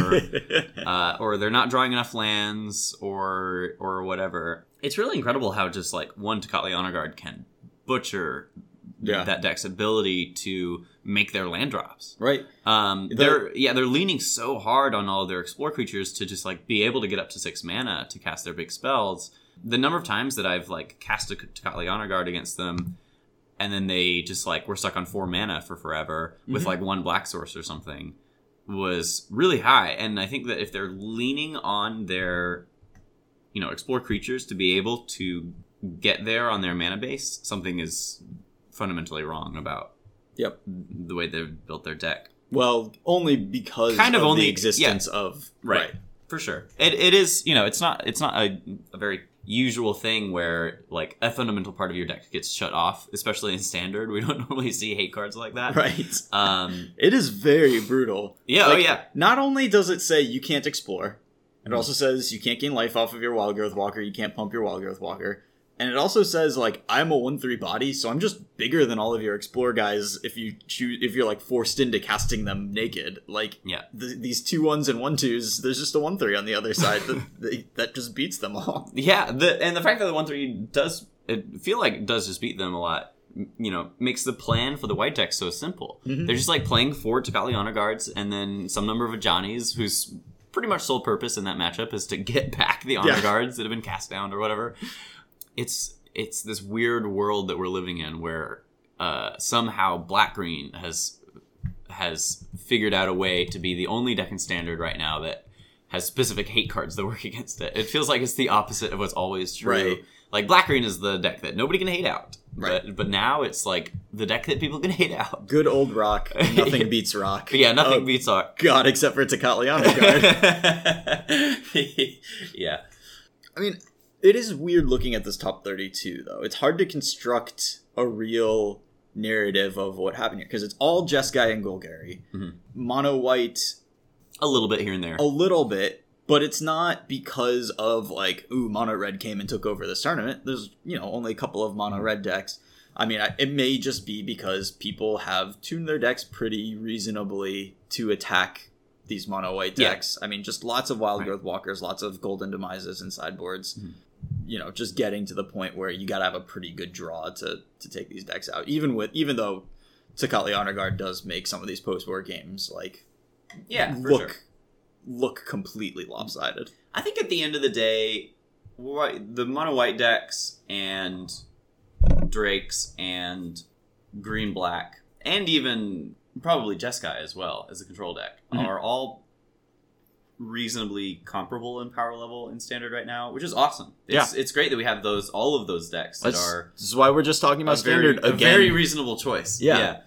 uh, or they're not drawing enough lands, or or whatever. It's really incredible how just like one Tocatli Honor Guard can butcher Yeah. that deck's ability to make their land drops. right. Um, The- they're yeah they're leaning so hard on all of their explore creatures to just like be able to get up to six mana to cast their big spells. The number of times that I've like cast a Tocatli Honor Guard against them, and then they just like were stuck on four mana for forever with Mhm. like one black source or something was really high. And I think that if they're leaning on their you know explore creatures to be able to get there on their mana base, something is fundamentally wrong about Yep. the way they've built their deck. Well, only because Kind of of only- the existence of Right. For sure. It, it is, you know, it's not it's not a, a very usual thing where like a fundamental part of your deck gets shut off, especially in standard. We don't normally see hate cards like that. right. Um It is very brutal. Yeah, oh yeah. Not only does it say you can't explore, it also says you can't gain life off of your wild growth walker, you can't pump your wild growth walker. And it also says like I'm a one three body, so I'm just bigger than all of your explore guys if you choose if you're like forced into casting them naked. Like Yeah. th- these two ones and one twos, there's just a one three on the other side that that just beats them all. Yeah, the and the fact that the one three does it feel like it does just beat them a lot. You know, makes the plan for the white deck so simple. Mhm. They're just like playing four Honor Guards and then some number of Ajani's whose pretty much sole purpose in that matchup is to get back the honor Yeah. guards that have been cast down or whatever. It's it's this weird world that we're living in where uh, somehow black green has has figured out a way to be the only deck in standard right now that has specific hate cards that work against it. It feels like it's the opposite of what's always true. Right. Like black green is the deck that nobody can hate out. Right. But but now it's like the deck that people can hate out. Good old rock. Nothing beats rock. Yeah, nothing Oh, beats rock. God, except for Tecatliano card. yeah. I mean, it is weird looking at this top 32, though. It's hard to construct a real narrative of what happened here because it's all Jeskai and Golgari. Mhm. Mono white A little bit here and there. a little bit, but it's not because of like, ooh, mono red came and took over this tournament. There's, you know, only a couple of mono red decks. I mean, I- it may just be because people have tuned their decks pretty reasonably to attack these mono white Yeah. decks. I mean, just lots of wild Right. growth walkers, lots of golden demises and sideboards. Mhm. You know, just getting to the point where you got to have a pretty good draw to to take these decks out. Even with even though Tocatli Honor Guard does make some of these post war games like yeah, look sure. look completely lopsided. I think at the end of the day, white, the mono white decks and Drakes and green black and even probably Jeskai as well as a control deck Mhm. are all reasonably comparable in power level in standard right now, which is awesome. It's, it's great that we have those all of those decks that That's, are this is why we're just talking about very, standard a very reasonable choice. Yeah.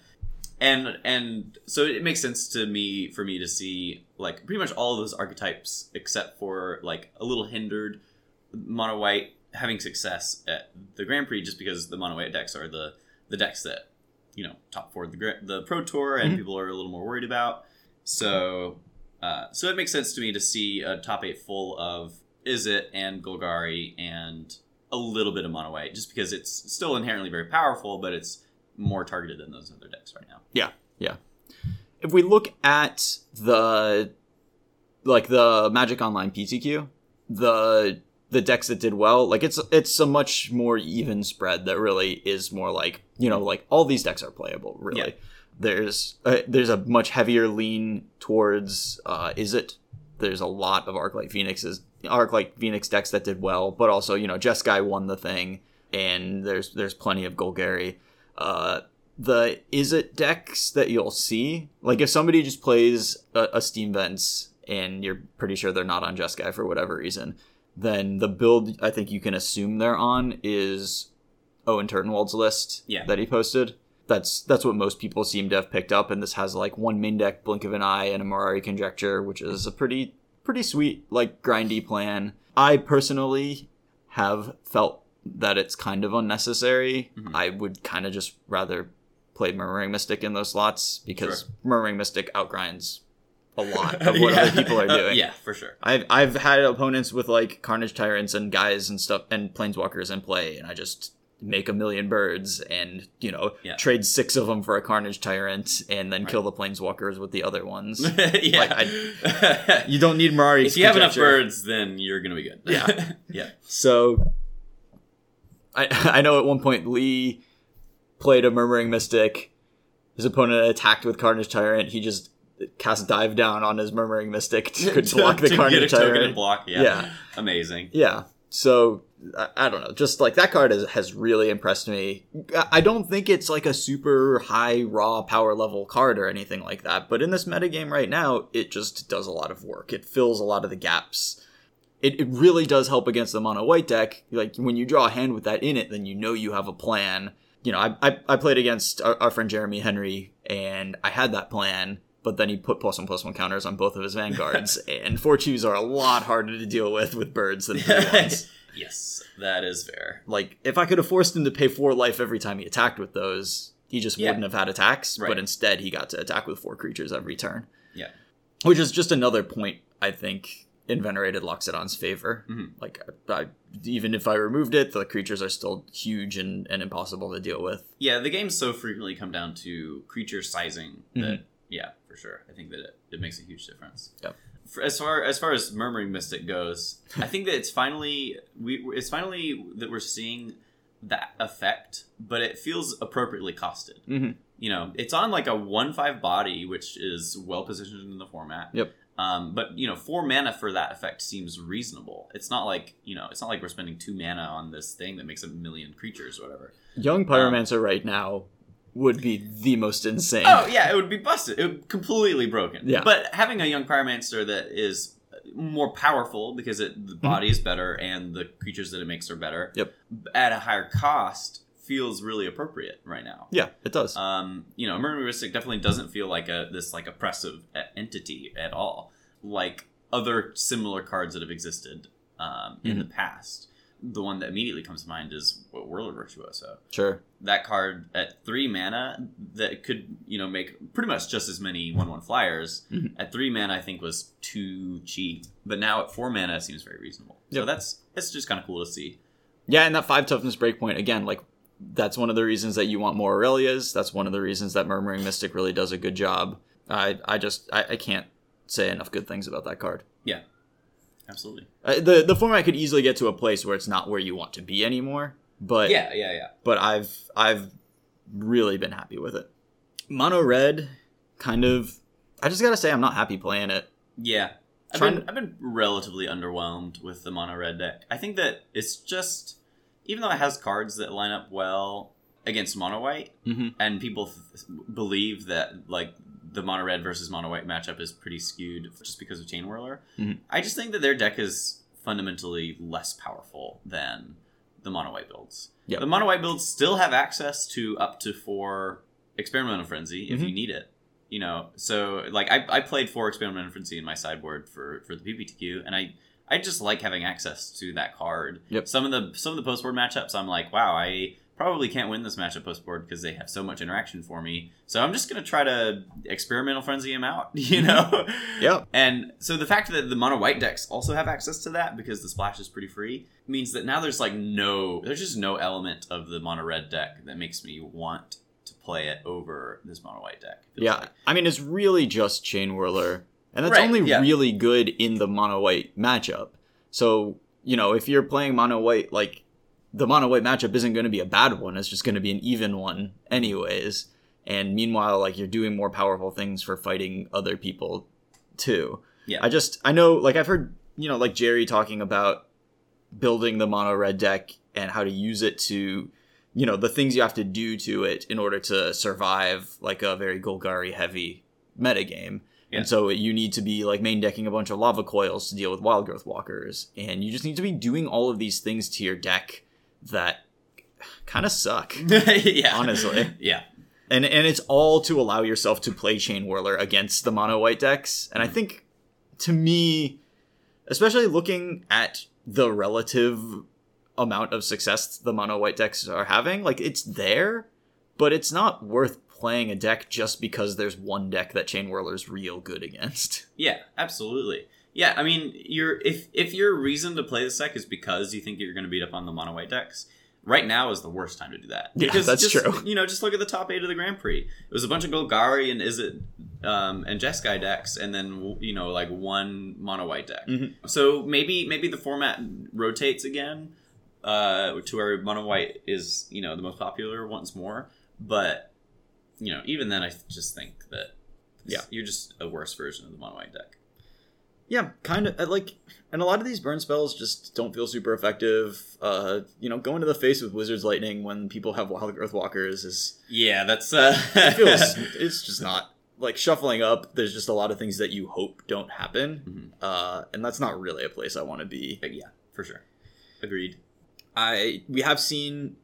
And and so it makes sense to me for me to see like pretty much all of those archetypes except for like a little hindered mono white having success at the Grand Prix just because the mono white decks are the the decks that you know top four the the Pro Tour and Mhm. people are a little more worried about. So uh, so it makes sense to me to see a top eight full of Izzet and Golgari and a little bit of mono white just because it's still inherently very powerful, but it's more targeted than those other decks right now. Yeah, yeah. If we look at the like the Magic Online PTQ, the the decks that did well, like it's it's a much more even spread that really is more like you know like all these decks are playable. Really, Yeah. There's a, there's a much heavier lean towards uh, Izzet. There's a lot of Arclight Phoenixes, Arclight Phoenix decks that did well, but also you know Jeskai won the thing, and there's there's plenty of Golgari. Uh, the Izzet decks that you'll see like if somebody just plays a, a steam vents and you're pretty sure they're not on Jeskai for whatever reason then the build i think you can assume they're on is owen turtenwald's list Yeah. that he posted that's that's what most people seem to have picked up and this has like one main deck blink of an eye and a Mirari conjecture which is a pretty pretty sweet like grindy plan i personally have felt that it's kind of unnecessary Mhm. i would kind of just rather play murmuring mystic in those slots because Sure. murmuring mystic outgrinds a lot of what Yeah. other people are doing yeah, for sure. I've I've had opponents with like Carnage Tyrants and guys and stuff and Planeswalkers in play, and I just make a million birds and you know Yeah. trade six of them for a Carnage Tyrant and then Right. kill the Planeswalkers with the other ones. yeah. you don't need Mari. if you have enough birds, then you're gonna be good. Yeah. yeah. So I I know at one point Lee played a Murmuring Mystic. His opponent attacked with Carnage Tyrant. He just cast dive down on his Murmuring Mystic to, could block the to Carnage get a token Tyrant. block. Yeah. Yeah. Amazing. Yeah. So I, don't know. Just like that card has, has really impressed me. I- I don't think it's like a super high raw power level card or anything like that. But in this metagame right now, it just does a lot of work. It fills a lot of the gaps. It, it really does help against the mono white deck. Like when you draw a hand with that in it, then you know you have a plan. You know, I, I, I played against our, our friend Jeremy Henry, and I had that plan, but then he put plus one plus one counters on both of his vanguards, and four twos are a lot harder to deal with with birds than three ones. yes, that is fair. like if I could have forced him to pay four life every time he attacked with those, he just Yeah. wouldn't have had attacks. Right. But instead, he got to attack with four creatures every turn. Yeah. which is just another point I think in venerated Loxodon's favor. Mhm. Like, I, even if I removed it, the creatures are still huge and, and impossible to deal with. Yeah, the games so frequently come down to creature sizing that Mhm. yeah, for sure. I think that it, it makes a huge difference. Yep. For, as far as far as murmuring mystic goes, I think that it's finally we it's finally that we're seeing that effect, but it feels appropriately costed. Mhm. You know, it's on like a one five body, which is well positioned in the format. Yep. Um, but you know, four mana for that effect seems reasonable. It's not like you know, it's not like we're spending two mana on this thing that makes a million creatures or whatever. Young Pyromancer right now would be the most insane. Oh yeah, it would be busted. It would completely broken. Yeah. But having a young pyromancer that is more powerful because it the body is better and the creatures that it makes are better. Yep. At a higher cost feels really appropriate right now. Yeah, it does. Um, you know, Mystic definitely doesn't feel like a this like oppressive entity at all, like other similar cards that have existed um, in the past. The one that immediately comes to mind is World Whirler Virtuoso. sure. That card at three mana that could you know make pretty much just as many one one flyers. Mhm. At three mana, I think was too cheap, but now at four mana, it seems very reasonable. So that's that's just kind of cool to see. Yeah, and that five toughness breakpoint again, like that's one of the reasons that you want more Aurelias. That's one of the reasons that Murmuring Mystic really does a good job. I I just I, I can't say enough good things about that card. Yeah, absolutely. Uh, the the format could easily get to a place where it's not where you want to be anymore. But Yeah, yeah, yeah. but I've I've really been happy with it. Mono red, kind of. I just gotta say I'm not happy playing it. Yeah. I've been, I've been relatively underwhelmed with the mono red deck. I think that it's just, even though it has cards that line up well against mono white, Mhm. and people th- believe that like the mono red versus mono white matchup is pretty skewed just because of Chainwhirler, Mhm. I just think that their deck is fundamentally less powerful than the mono white builds. Yep. The mono white builds still have access to up to four experimental frenzy if Mhm. you need it you know so like I, I played four experimental frenzy in my sideboard for for the pptq and i i just like having access to that card Yep. some of the some of the post board matchups i'm like wow i probably can't win this matchup post board because they have so much interaction for me so i'm just gonna try to experimental frenzy him out you know Yep. and so the fact that the mono white decks also have access to that because the splash is pretty free means that now there's like no there's just no element of the mono red deck that makes me want to play it over this mono white deck. Yeah, like. I mean it's really just Chainwhirler, and that's Right, only yeah. really good in the mono white matchup. So you know if you're playing mono white, like the mono white matchup isn't going to be a bad one. It's just going to be an even one, anyways. And meanwhile, like you're doing more powerful things for fighting other people too. Yeah. I just I know like I've heard you know like Jerry talking about building the mono red deck and how to use it to you know the things you have to do to it in order to survive like a very Golgari heavy metagame. Yeah. And so you need to be like main decking a bunch of lava coils to deal with wild growth walkers, and you just need to be doing all of these things to your deck that kind of suck. yeah. Honestly. Yeah. and and it's all to allow yourself to play chainwhirler against the mono white decks and i mm. think to me especially looking at the relative amount of success the mono white decks are having like it's there but it's not worth playing a deck just because there's one deck that chainwhirler's real good against Yeah, absolutely. Yeah, I mean, you're if if your reason to play this deck is because you think you're going to beat up on the mono white decks, right now is the worst time to do that. Yeah, that's just, true. You know, just look at the top eight of the Grand Prix. It was a bunch of Golgari and Izzet um, and Jeskai decks, and then you know like one mono white deck. Mhm. So maybe maybe the format rotates again uh, to where mono white is you know the most popular once more, but you know even then I just think that Yeah. you're just a worse version of the mono white deck. Yeah kind of like and a lot of these burn spells just don't feel super effective uh you know going to the face with wizard's lightning when people have wild growth walkers is Yeah, that's uh it feels it's just not like shuffling up there's just a lot of things that you hope don't happen Mhm. uh and that's not really a place i want to be yeah, for sure. Agreed. i we have seen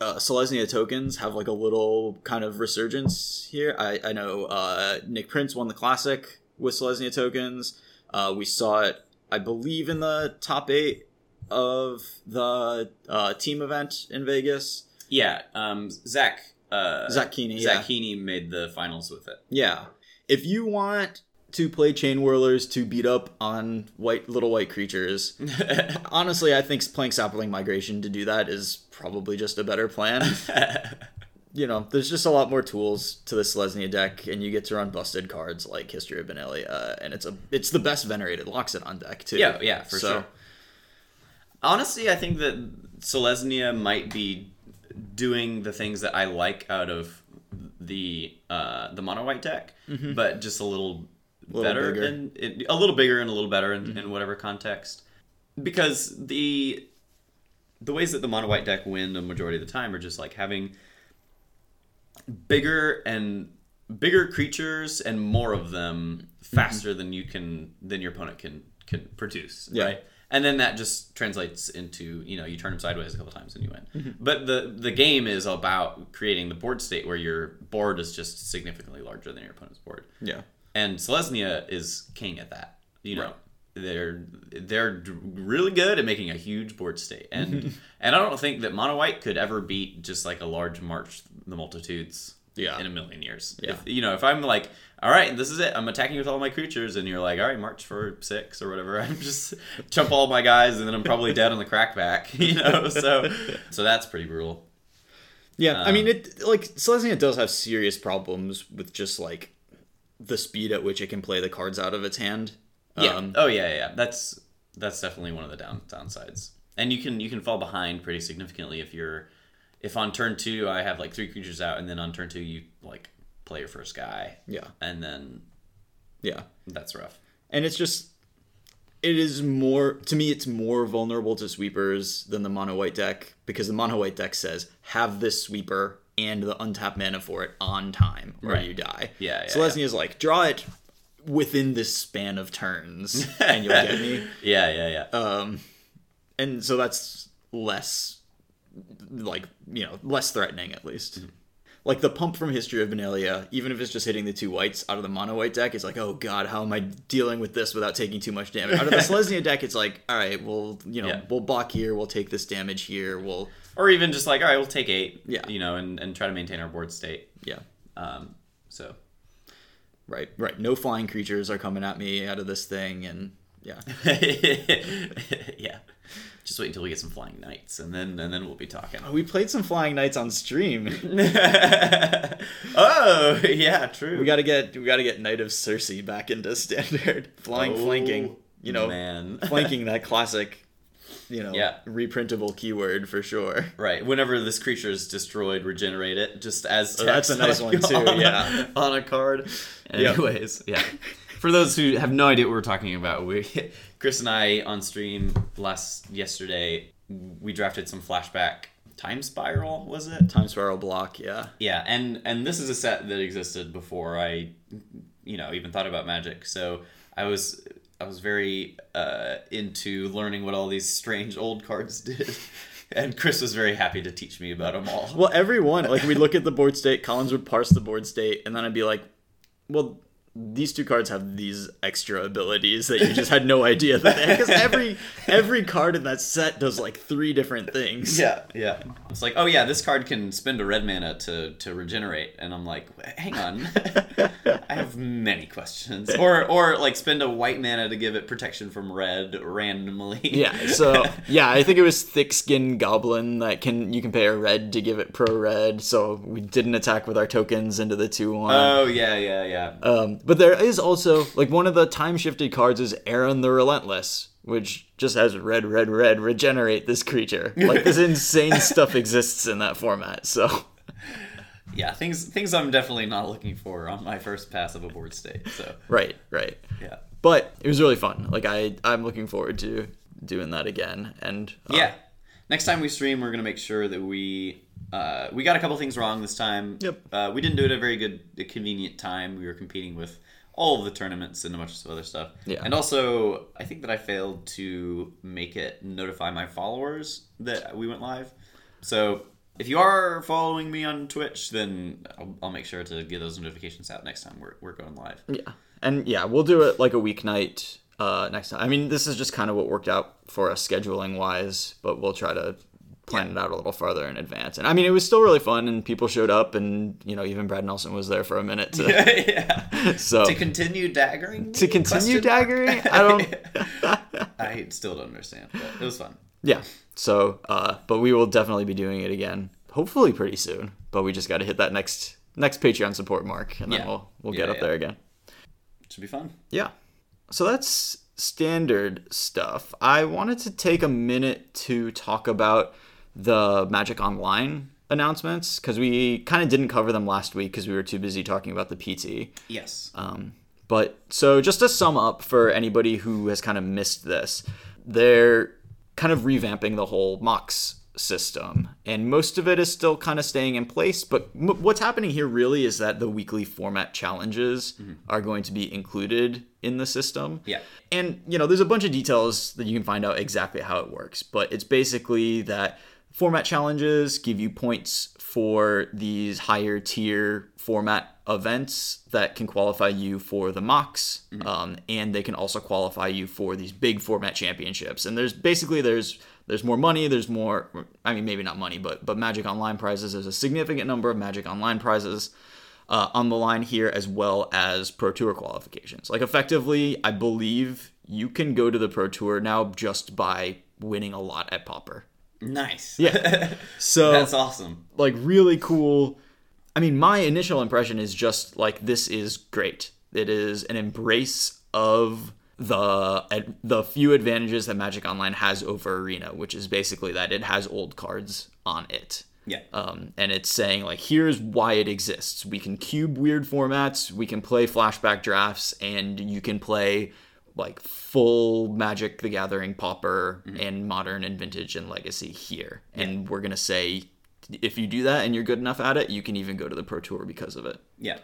uh selesnya tokens have like a little kind of resurgence here i i know uh nick prince won the classic with selesnya tokens uh we saw it i believe in the top eight of the uh team event in vegas Yeah, um Zach uh zach keeney Zach yeah. Made the finals with it. Yeah. If you want to play chainwhirlers to beat up on white little white creatures, honestly, I think playing saproling migration to do that is probably just a better plan. you know, there's just a lot more tools to the Selesnya deck, and you get to run busted cards like History of Benalia, uh, and it's a it's the best venerated Loxodon deck too. yeah, yeah, for So, sure. Honestly, I think that Selesnya might be doing the things that I like out of the uh, the mono white deck, mm-hmm. but just a little, Little better bigger. in it, a little bigger and a little better in, mm-hmm. in whatever context. Because the the ways that the mono white deck win the majority of the time are just like having bigger and bigger creatures and more of them faster than you can than your opponent can can produce, Yeah. right? And then that just translates into you know you turn them sideways a couple times and you win. Mm-hmm. But the the game is about creating the board state where your board is just significantly larger than your opponent's board. Yeah. and Selesnya is king at that. You know, Right. They're they're really good at making a huge board state, and and I don't think that Mono White could ever beat just like a large March the Multitudes. Yeah. in a million years. Yeah. If, you know, if I'm like, all right, this is it. I'm attacking with all my creatures, and you're like, all right, march for six or whatever. I'm just chump all my guys, and then I'm probably dead on the crackback. You know, so so that's pretty brutal. Yeah, I Um, mean, it like Selesnya does have serious problems with just like the speed at which it can play the cards out of its hand. Yeah. Um, oh yeah, yeah. That's that's definitely one of the down downsides. And you can you can fall behind pretty significantly if you're if on turn two I have like three creatures out, and then on turn two you like play your first guy, yeah, and then yeah, that's rough. and it's just it is more to me. It's more vulnerable to sweepers than the mono white deck because the mono white deck says have this sweeper and the untapped mana for it on time or Right. you die. Yeah, yeah, Selesnya is like draw it within this span of turns and you'll get me. Yeah, yeah, yeah. Um, and so that's less like you know less threatening at least like the pump from history of Benalia, even if it's just hitting the two whites out of the mono white deck, it's like, oh god, how am I dealing with this without taking too much damage? Out of the Selesnya deck, it's like, all right, well, you know, Yeah. we'll block here, we'll take this damage here, we'll, or even just like, all right, we'll take eight. Yeah. You know, and, and try to maintain our board state. yeah, Um, right, right. No flying creatures are coming at me out of this thing, and yeah, yeah. Just wait until we get some flying knights, and then and then we'll be talking. we played some flying knights on stream. oh yeah, true. we got to get we got to get Knight of Sursi back into standard flying Oh, flanking. You know, man. flanking that classic, you know, Yeah. reprintable keyword for sure. Right. Whenever this creature is destroyed, regenerate it just as Oh, that's a nice on one, too, on a- yeah. on a card. Yep. Anyways, yeah. For those who have no idea what we're talking about, we Chris and I on stream last yesterday we drafted some flashback time spiral. Was it? Time spiral block, yeah. Yeah, and and this is a set that existed before I, you know, even thought about Magic. So I was I was very uh, into learning what all these strange old cards did, and Chris was very happy to teach me about them all. Well, every one, like we'd look at the board state, Collins would parse the board state, and then I'd be like, well, these two cards have these extra abilities that you just had no idea that because every every card in that set does like three different things. Yeah, yeah. It's like, oh yeah, this card can spend a red mana to to regenerate, and I'm like, hang on, I have many questions. Or or like spend a white mana to give it protection from red randomly. Yeah, so yeah, I think it was thick skinned goblin that can you can pay a red to give it pro red, so we didn't attack with our tokens into the two one. Oh yeah, yeah, yeah. Um, but there is also like one of the time shifted cards is Aaron the Relentless, which just has red, red, red regenerate this creature. Like this insane stuff exists in that format. So yeah, things things I'm definitely not looking for on my first pass of a board state. So right, right. yeah, But it was really fun. Like I, I'm looking forward to doing that again. And uh, yeah. Next time we stream, we're gonna make sure that we uh, we got a couple things wrong this time. Yep. Uh, we didn't do it at a very good, a convenient time. We were competing with all of the tournaments and a bunch of other stuff. Yeah. And also, I think that I failed to make it notify my followers that we went live. So if you are following me on Twitch, then I'll, I'll make sure to get those notifications out next time we're, we're going live. Yeah. And yeah, we'll do it like a weeknight uh, next time. I mean, this is just kind of what worked out for us scheduling wise, but we'll try to plan it out a little farther in advance. And I mean, it was still really fun, and people showed up, and you know, even Brad Nelson was there for a minute to. yeah. So To continue daggering? to continue mark? daggering, I don't. I still don't understand, but it was fun. Yeah. So, uh, but we will definitely be doing it again, hopefully pretty soon. But we just got to hit that next next Patreon support mark, and then Yeah. we'll we'll Yeah, get up yeah. there again. Should be fun. Yeah. So that's standard stuff. I wanted to take a minute to talk about the Magic Online announcements because we kind of didn't cover them last week because we were too busy talking about the PT. Yes. Um, but so just to sum up for anybody who has kind of missed this, they're kind of revamping the whole Mox system, and most of it is still kind of staying in place. But m- what's happening here really is that the weekly format challenges are going to be included in the system. Yeah. And, you know, there's a bunch of details that you can find out exactly how it works, but it's basically that format challenges give you points for these higher tier format events that can qualify you for the mocks um, and they can also qualify you for these big format championships. And there's basically there's there's more money there's more i mean maybe not money but but magic online prizes. There's a significant number of magic online prizes uh, on the line here as well as pro tour qualifications. Like effectively i believe you can go to the pro tour now just by winning a lot at pauper Nice. yeah so That's awesome. like really cool. I mean, my initial impression is just like this is great. It is an embrace of the the few advantages that Magic Online has over Arena, which is basically that it has old cards on it. Yeah. Um, and it's saying like here's why it exists. We can cube weird formats, we can play flashback drafts, and you can play like full Magic the Gathering Pauper and Modern and Vintage and Legacy here. And we're gonna say if you do that and you're good enough at it, you can even go to the Pro Tour because of it. Yeah.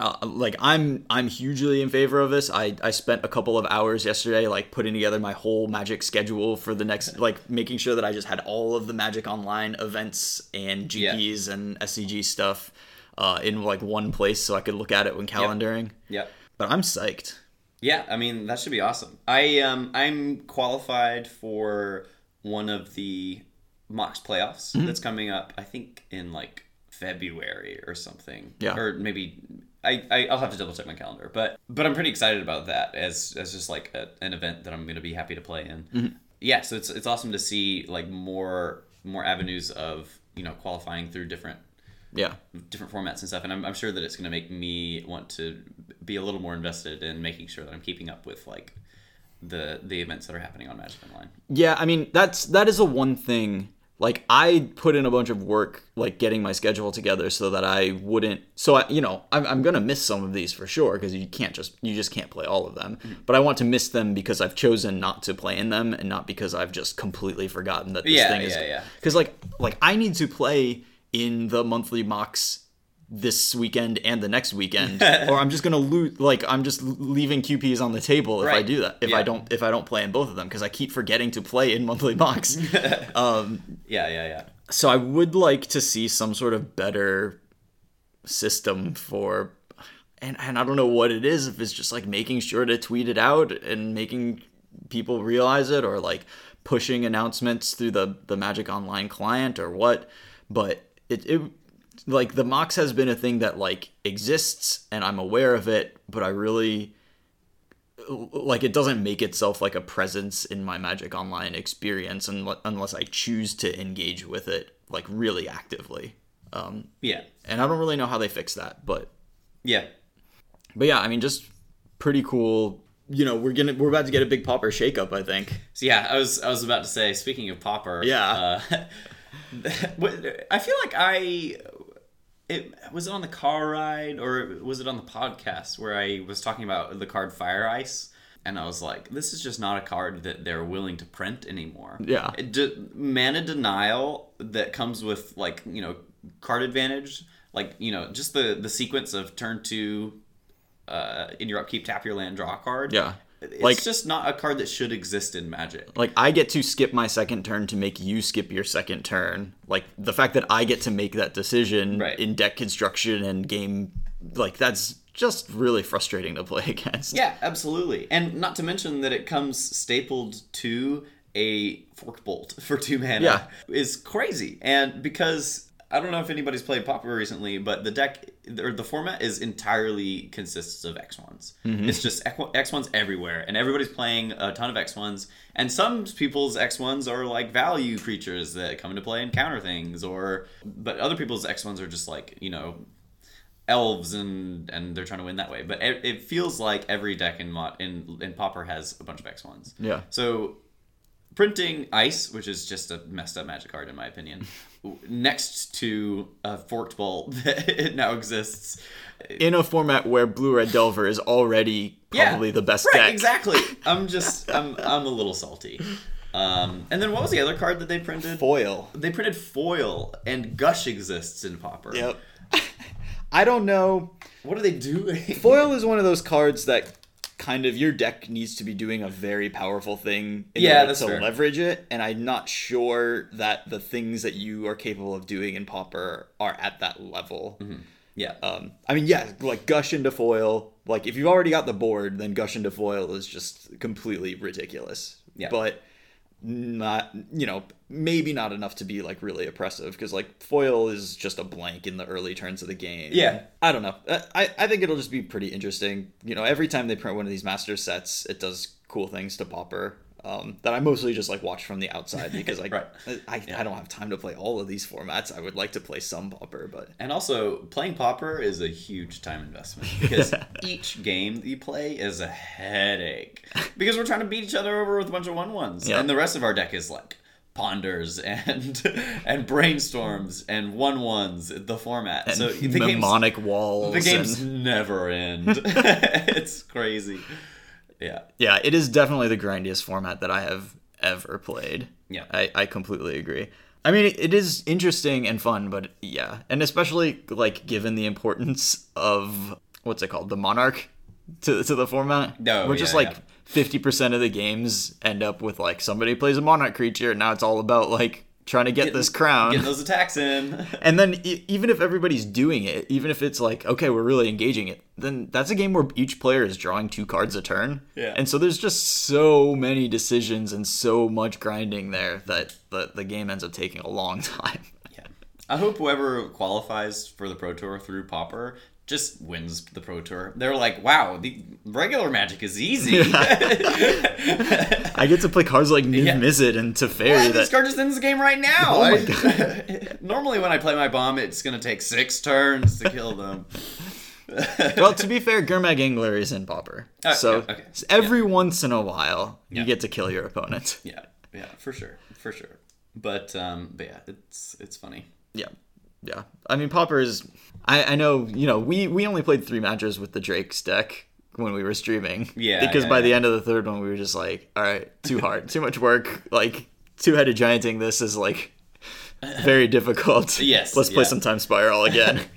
Uh, like I'm I'm hugely in favor of this. I, I spent a couple of hours yesterday like putting together my whole Magic schedule for the next like making sure that I just had all of the Magic Online events and Yeah. GPs and SCG stuff uh, in like one place so I could look at it when calendaring. Yeah. But I'm psyched. Yeah, I mean that should be awesome. I um I'm qualified for one of the Mox playoffs Mm-hmm. that's coming up. I think in like February or something. Yeah. Or maybe I, I I'll have to double check my calendar, but but I'm pretty excited about that as as just like a, an event that I'm gonna be happy to play in. Mm-hmm. Yeah, so it's it's awesome to see like more more avenues of you know qualifying through different Yeah. different formats and stuff and I'm, I'm sure that it's going to make me want to be a little more invested in making sure that i'm keeping up with like the the events that are happening on magic online Yeah, I mean that's that is a one thing. Like I put in a bunch of work, like getting my schedule together so that I wouldn't. So I, you know, I'm, I'm gonna miss some of these for sure because you can't just you just can't play all of them. Mm-hmm. But I want to miss them because I've chosen not to play in them and not because I've just completely forgotten that this Yeah, thing is. yeah, yeah. Because like like I need to play in the monthly mocks this weekend and the next weekend or i'm just gonna lose like i'm just leaving qps on the table if i do that if Yeah. i don't if i don't play in both of them because i keep forgetting to play in monthly mocks. Um yeah yeah yeah. so i would like to see some sort of better system for and, and i don't know what it is if it's just like making sure to tweet it out and making people realize it or like pushing announcements through the the magic online client or what but it, it like the mox has been a thing that like exists and i'm aware of it but i really like it doesn't make itself like a presence in my magic online experience unle- unless i choose to engage with it like really actively. Um, yeah. and i don't really know how they fix that but yeah. But yeah i mean just pretty cool. You know we're gonna we're about to get a big pauper shakeup i think. So yeah i was i was about to say speaking of pauper Yeah. uh, i feel like i it was it on the car ride or was it on the podcast where i was talking about the card fire ice? And i was like this is just not a card that they're willing to print anymore. Yeah. It de- mana denial that comes with like you know card advantage like you know just the the sequence of turn two uh in your upkeep tap your land draw a card. Yeah it's like just not a card that should exist in magic like i get to skip my second turn to make you skip your second turn like the fact that i get to make that decision Right. in deck construction and game like that's just really frustrating to play against Yeah, absolutely. And not to mention that it comes stapled to a fork bolt for two mana Yeah. is crazy. And because I don't know if anybody's played Pauper recently, but the deck or the format is entirely consists of X ones. Mm-hmm. It's just X ones everywhere, and everybody's playing a ton of X ones. And some people's X ones are like value creatures that come into play and counter things, or but other people's X ones are just like you know elves and and they're trying to win that way. But it, it feels like every deck in mod in in Pauper has a bunch of X ones. Yeah. So printing ice, which is just a messed up magic card in my opinion, next to a forked bolt that it now exists. in a format where blue red delver is already Yeah, probably the best right, deck exactly. I'm just I'm I'm a little salty. Um, and then what was the other card that they printed? Foil. They printed foil, and Gush exists in Pauper. Yep. I don't know. What are they doing? Foil is one of those cards that kind of your deck needs to be doing a very powerful thing in Yeah, order to fair. leverage it, and I'm not sure that the things that you are capable of doing in Pauper are at that level. yeah. Um, I mean, yeah, like gush into foil. Like if you've already got the board, then gush into foil is just completely ridiculous. Yeah. But not, you know, maybe not enough to be like really oppressive because like foil is just a blank in the early turns of the game. Yeah. I don't know. Uh, I I think it'll just be pretty interesting. You know, every time they print one of these master sets, it does cool things to Pauper. Um, that I mostly just like watch from the outside because like Right. I, I don't have time to play all of these formats. I would like to play some Pauper, but And also, playing Pauper is a huge time investment because each game that you play is a headache. Because we're trying to beat each other over with a bunch of one ones, Yeah. and the rest of our deck is like ponders and and brainstorms and one ones. The format, and so the game's, mnemonic walls. the games and- never end. it's crazy. Yeah. yeah, it is definitely the grindiest format that I have ever played. Yeah. I, I completely agree. I mean, it, is interesting and fun, but yeah, and especially like given the importance of what's it called, the monarch, to to the format. No, we're just like yeah. fifty percent of the games end up with like somebody plays a monarch creature, and now it's all about like trying to get this crown. Getting those attacks in. And then e- even if everybody's doing it, even if it's like, okay, we're really engaging it, then that's a game where each player is drawing two cards a turn. Yeah. And so there's just so many decisions and so much grinding there that the, the game ends up taking a long time. Yeah. I hope whoever qualifies for the Pro Tour through Pauper just wins the Pro Tour. They're like, wow, the regular Magic is easy. I get to play cards like Niv Yeah. Mizzet and Teferi Yeah, that this card just ends the game right now. Oh my I- normally, when I play my bomb, it's gonna take six turns to kill them. well, to be fair, Gurmag Angler is in Pauper. Oh, so yeah, okay. every once in a while, you Yeah. get to kill your opponent. yeah, yeah, for sure, for sure. But um, but yeah, it's it's funny. Yeah, yeah. I mean, Pauper is. I, I know. You know, we we only played three matches with the Drake's deck when we were streaming. Yeah, Because yeah, by the end of the third one, we were just like, all right, too hard, too much work. Like two headed gianting this is like very difficult. Yes, Let's play some time spiral again.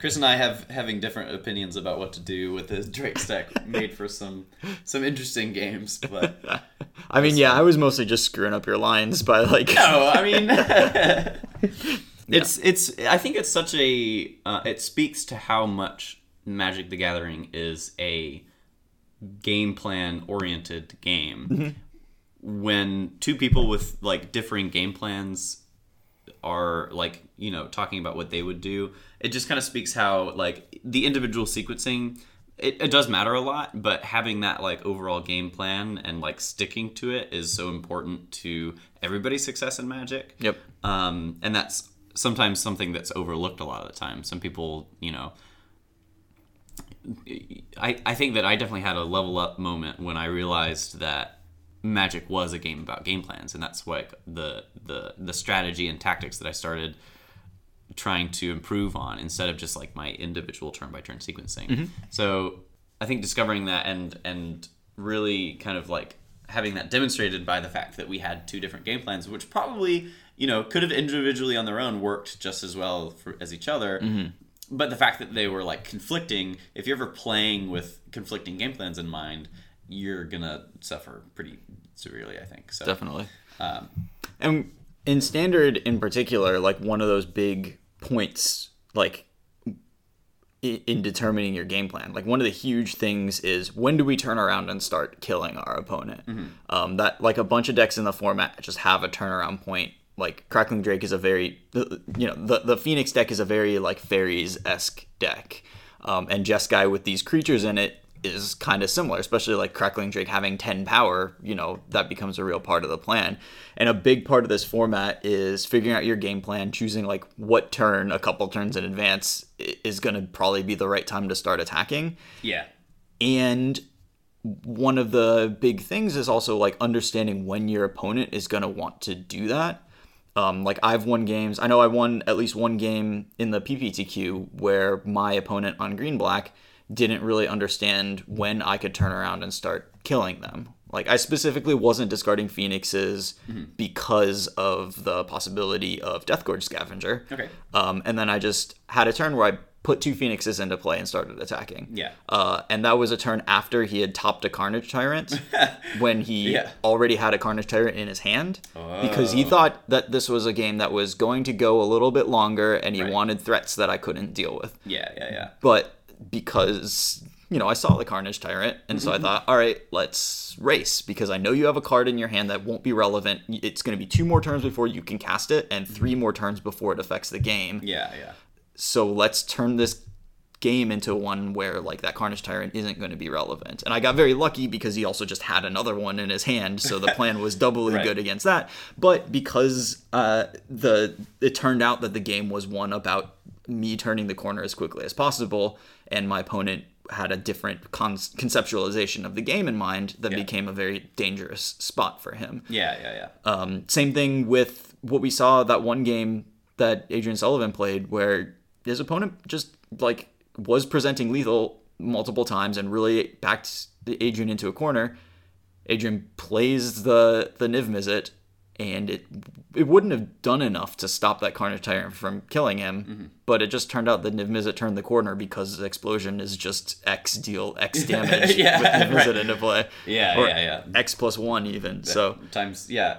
Chris and I have having different opinions about what to do with the Drake's deck made for some some interesting games, but I mean, yeah, I was mostly just screwing up your lines by like. no, I mean, it's it's. I think it's such a. Uh, it speaks to how much Magic: The Gathering is a game plan oriented game. When two people with like differing game plans are like you know talking about what they would do it just kind of speaks how like the individual sequencing it, it does matter a lot but having that like overall game plan and like sticking to it is so important to everybody's success in magic Yep. um, and that's sometimes something that's overlooked a lot of the time some people you know I, I think that I definitely had a level up moment when I realized that Magic was a game about game plans, and that's like the the the strategy and tactics that I started trying to improve on instead of just like my individual turn by turn sequencing. Mm-hmm. So I think discovering that and and really kind of like having that demonstrated by the fact that we had two different game plans, which probably you know could have individually on their own worked just as well for, as each other. But the fact that they were like conflicting, if you're ever playing with conflicting game plans in mind, you're gonna suffer pretty severely. I think so. Definitely. Um, And in standard in particular, like one of those big points, like in determining your game plan, like one of the huge things is when do we turn around and start killing our opponent? Um, that like a bunch of decks in the format just have a turnaround point. Like Crackling Drake is a very, you know, the the Phoenix deck is a very like fairies esque deck, um, and Jeskai with these creatures in it is kind of similar, especially like Crackling Drake having 10 power, you know, that becomes a real part of the plan. And a big part of this format is figuring out your game plan, choosing like what turn a couple turns in advance is going to probably be the right time to start attacking. yeah. And one of the big things is also like understanding when your opponent is going to want to do that. Um, like I've won games. I know I won at least one game in the PPTQ where my opponent on green black didn't really understand when I could turn around and start killing them. Like I specifically wasn't discarding phoenixes Mm-hmm. because of the possibility of Deathgorge Scavenger. Okay. Um, and then I just had a turn where I put two phoenixes into play and started attacking. Yeah. Uh, and that was a turn after he had topped a Carnage Tyrant when he Yeah. already had a Carnage Tyrant in his hand because he Oh. thought that this was a game that was going to go a little bit longer and he Right. wanted threats that I couldn't deal with. Yeah, yeah, yeah. But because you know I saw the Carnage Tyrant, and so I Mm-hmm. thought, all right, let's race because I know you have a card in your hand that won't be relevant. It's going to be two more turns before you can cast it, and three more turns before it affects the game. Yeah, yeah. So let's turn this game into one where like that Carnage Tyrant isn't going to be relevant. And I got very lucky because he also just had another one in his hand, so the plan was doubly Right. good against that. But because uh, the it turned out that the game was one about me turning the corner as quickly as possible, and my opponent had a different con- conceptualization of the game in mind, that Yeah. became a very dangerous spot for him. Yeah, yeah, yeah. Um, same thing with what we saw that one game that Adrian Sullivan played, where his opponent just like was presenting lethal multiple times and really backed Adrian into a corner. Adrian plays the the Niv Mizzet, and it it wouldn't have done enough to stop that Carnage Tyrant from killing him. Mm-hmm. But it just turned out that Niv Mizzet turned the corner because the explosion is just X deal X damage Yeah, with Niv Mizzet right. into play. Yeah, Or yeah, yeah. X plus one even. So times yeah,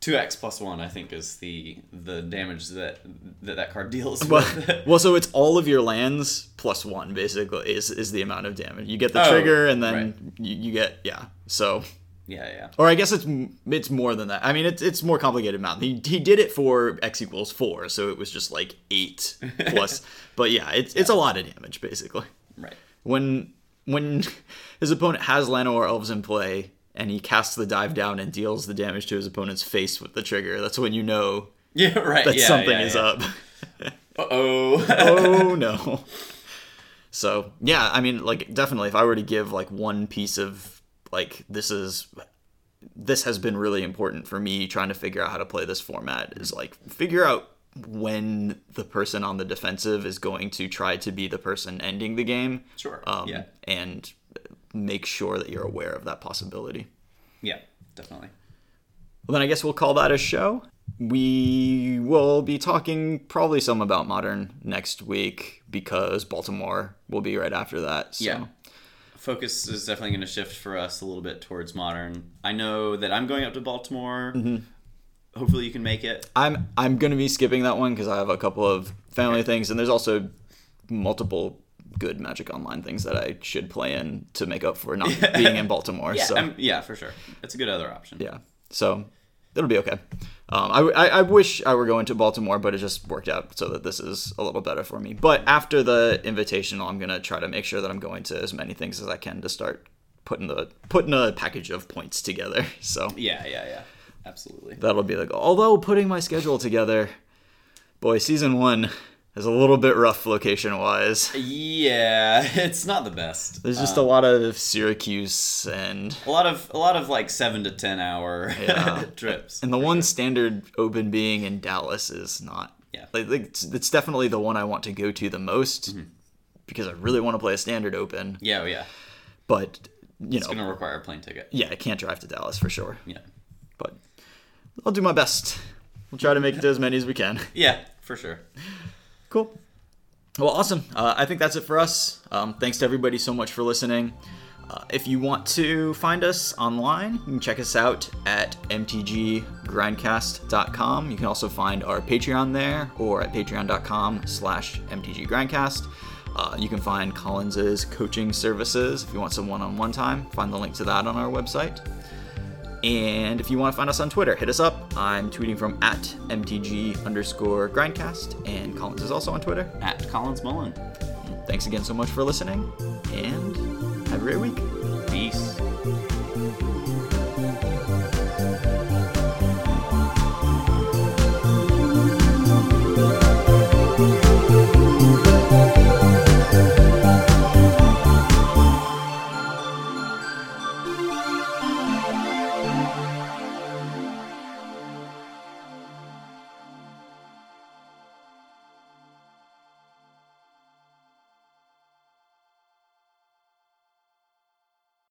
two x plus one I think is the the damage that that, that card deals Well, well, so it's all of your lands plus one basically is is the amount of damage you get the Oh, trigger and then right. you, you get yeah. So yeah, yeah. or I guess it's it's more than that. I mean it's it's more complicated amount. He he did it for x equals four, so it was just like eight plus. But yeah, it's it's a lot of damage basically. Right. When when his opponent has Llanowar Elves in play and he casts the dive down and deals the damage to his opponent's face with the trigger, that's when you know Yeah, right. that yeah, something yeah, is yeah. up. Uh oh. oh no. So yeah, I mean, like definitely, if I were to give like one piece of like this is this has been really important for me trying to figure out how to play this format is like figure out when the person on the defensive is going to try to be the person ending the game. Sure, Um, yeah. And make sure that you're aware of that possibility. yeah, definitely. Well, then I guess we'll call that a show. We will be talking probably some about modern next week because Baltimore will be right after that. So. Yeah. Focus is definitely going to shift for us a little bit towards modern. I know that I'm going up to Baltimore. Mm-hmm. Hopefully, you can make it. I'm I'm gonna be skipping that one because I have a couple of family things, and there's also multiple good Magic Online things that I should play in to make up for not being in Baltimore. Yeah, so um, yeah, for sure. It's a good other option. yeah, so it'll be okay. Um, I, I, I wish I were going to Baltimore, but it just worked out so that this is a little better for me. But after the invitational, I'm gonna try to make sure that I'm going to as many things as I can to start putting the putting a package of points together. So Yeah, yeah, yeah. Absolutely. that'll be the goal. Although putting my schedule together, boy, season one is a little bit rough location wise. Yeah, it's not the best. There's just a lot of Syracuse and A lot of a lot of like seven to ten hour Yeah. trips. and the one standard open being in Dallas is not. Yeah. like, like, it's, it's definitely the one I want to go to the most Mm-hmm. because I really want to play a standard open. Yeah, oh, yeah. But you It's know, gonna require a plane ticket. yeah, I can't drive to Dallas for sure. Yeah. But I'll do my best. We'll try to make it to as many as we can. Yeah, for sure. Cool. Well, awesome. Uh, I think that's it for us. Um, thanks to everybody so much for listening. Uh, if you want to find us online, you can check us out at mtggrindcast.com. You can also find our Patreon there or at patreon.com slash mtggrindcast. Uh, you can find Collins's coaching services if you want some one-on-one time. Find the link to that on our website. And if you want to find us on Twitter, hit us up. I'm tweeting from at mtg underscore grindcast, and Collins is also on Twitter. At Collins Mullen. Thanks again so much for listening, and have a great week. Peace.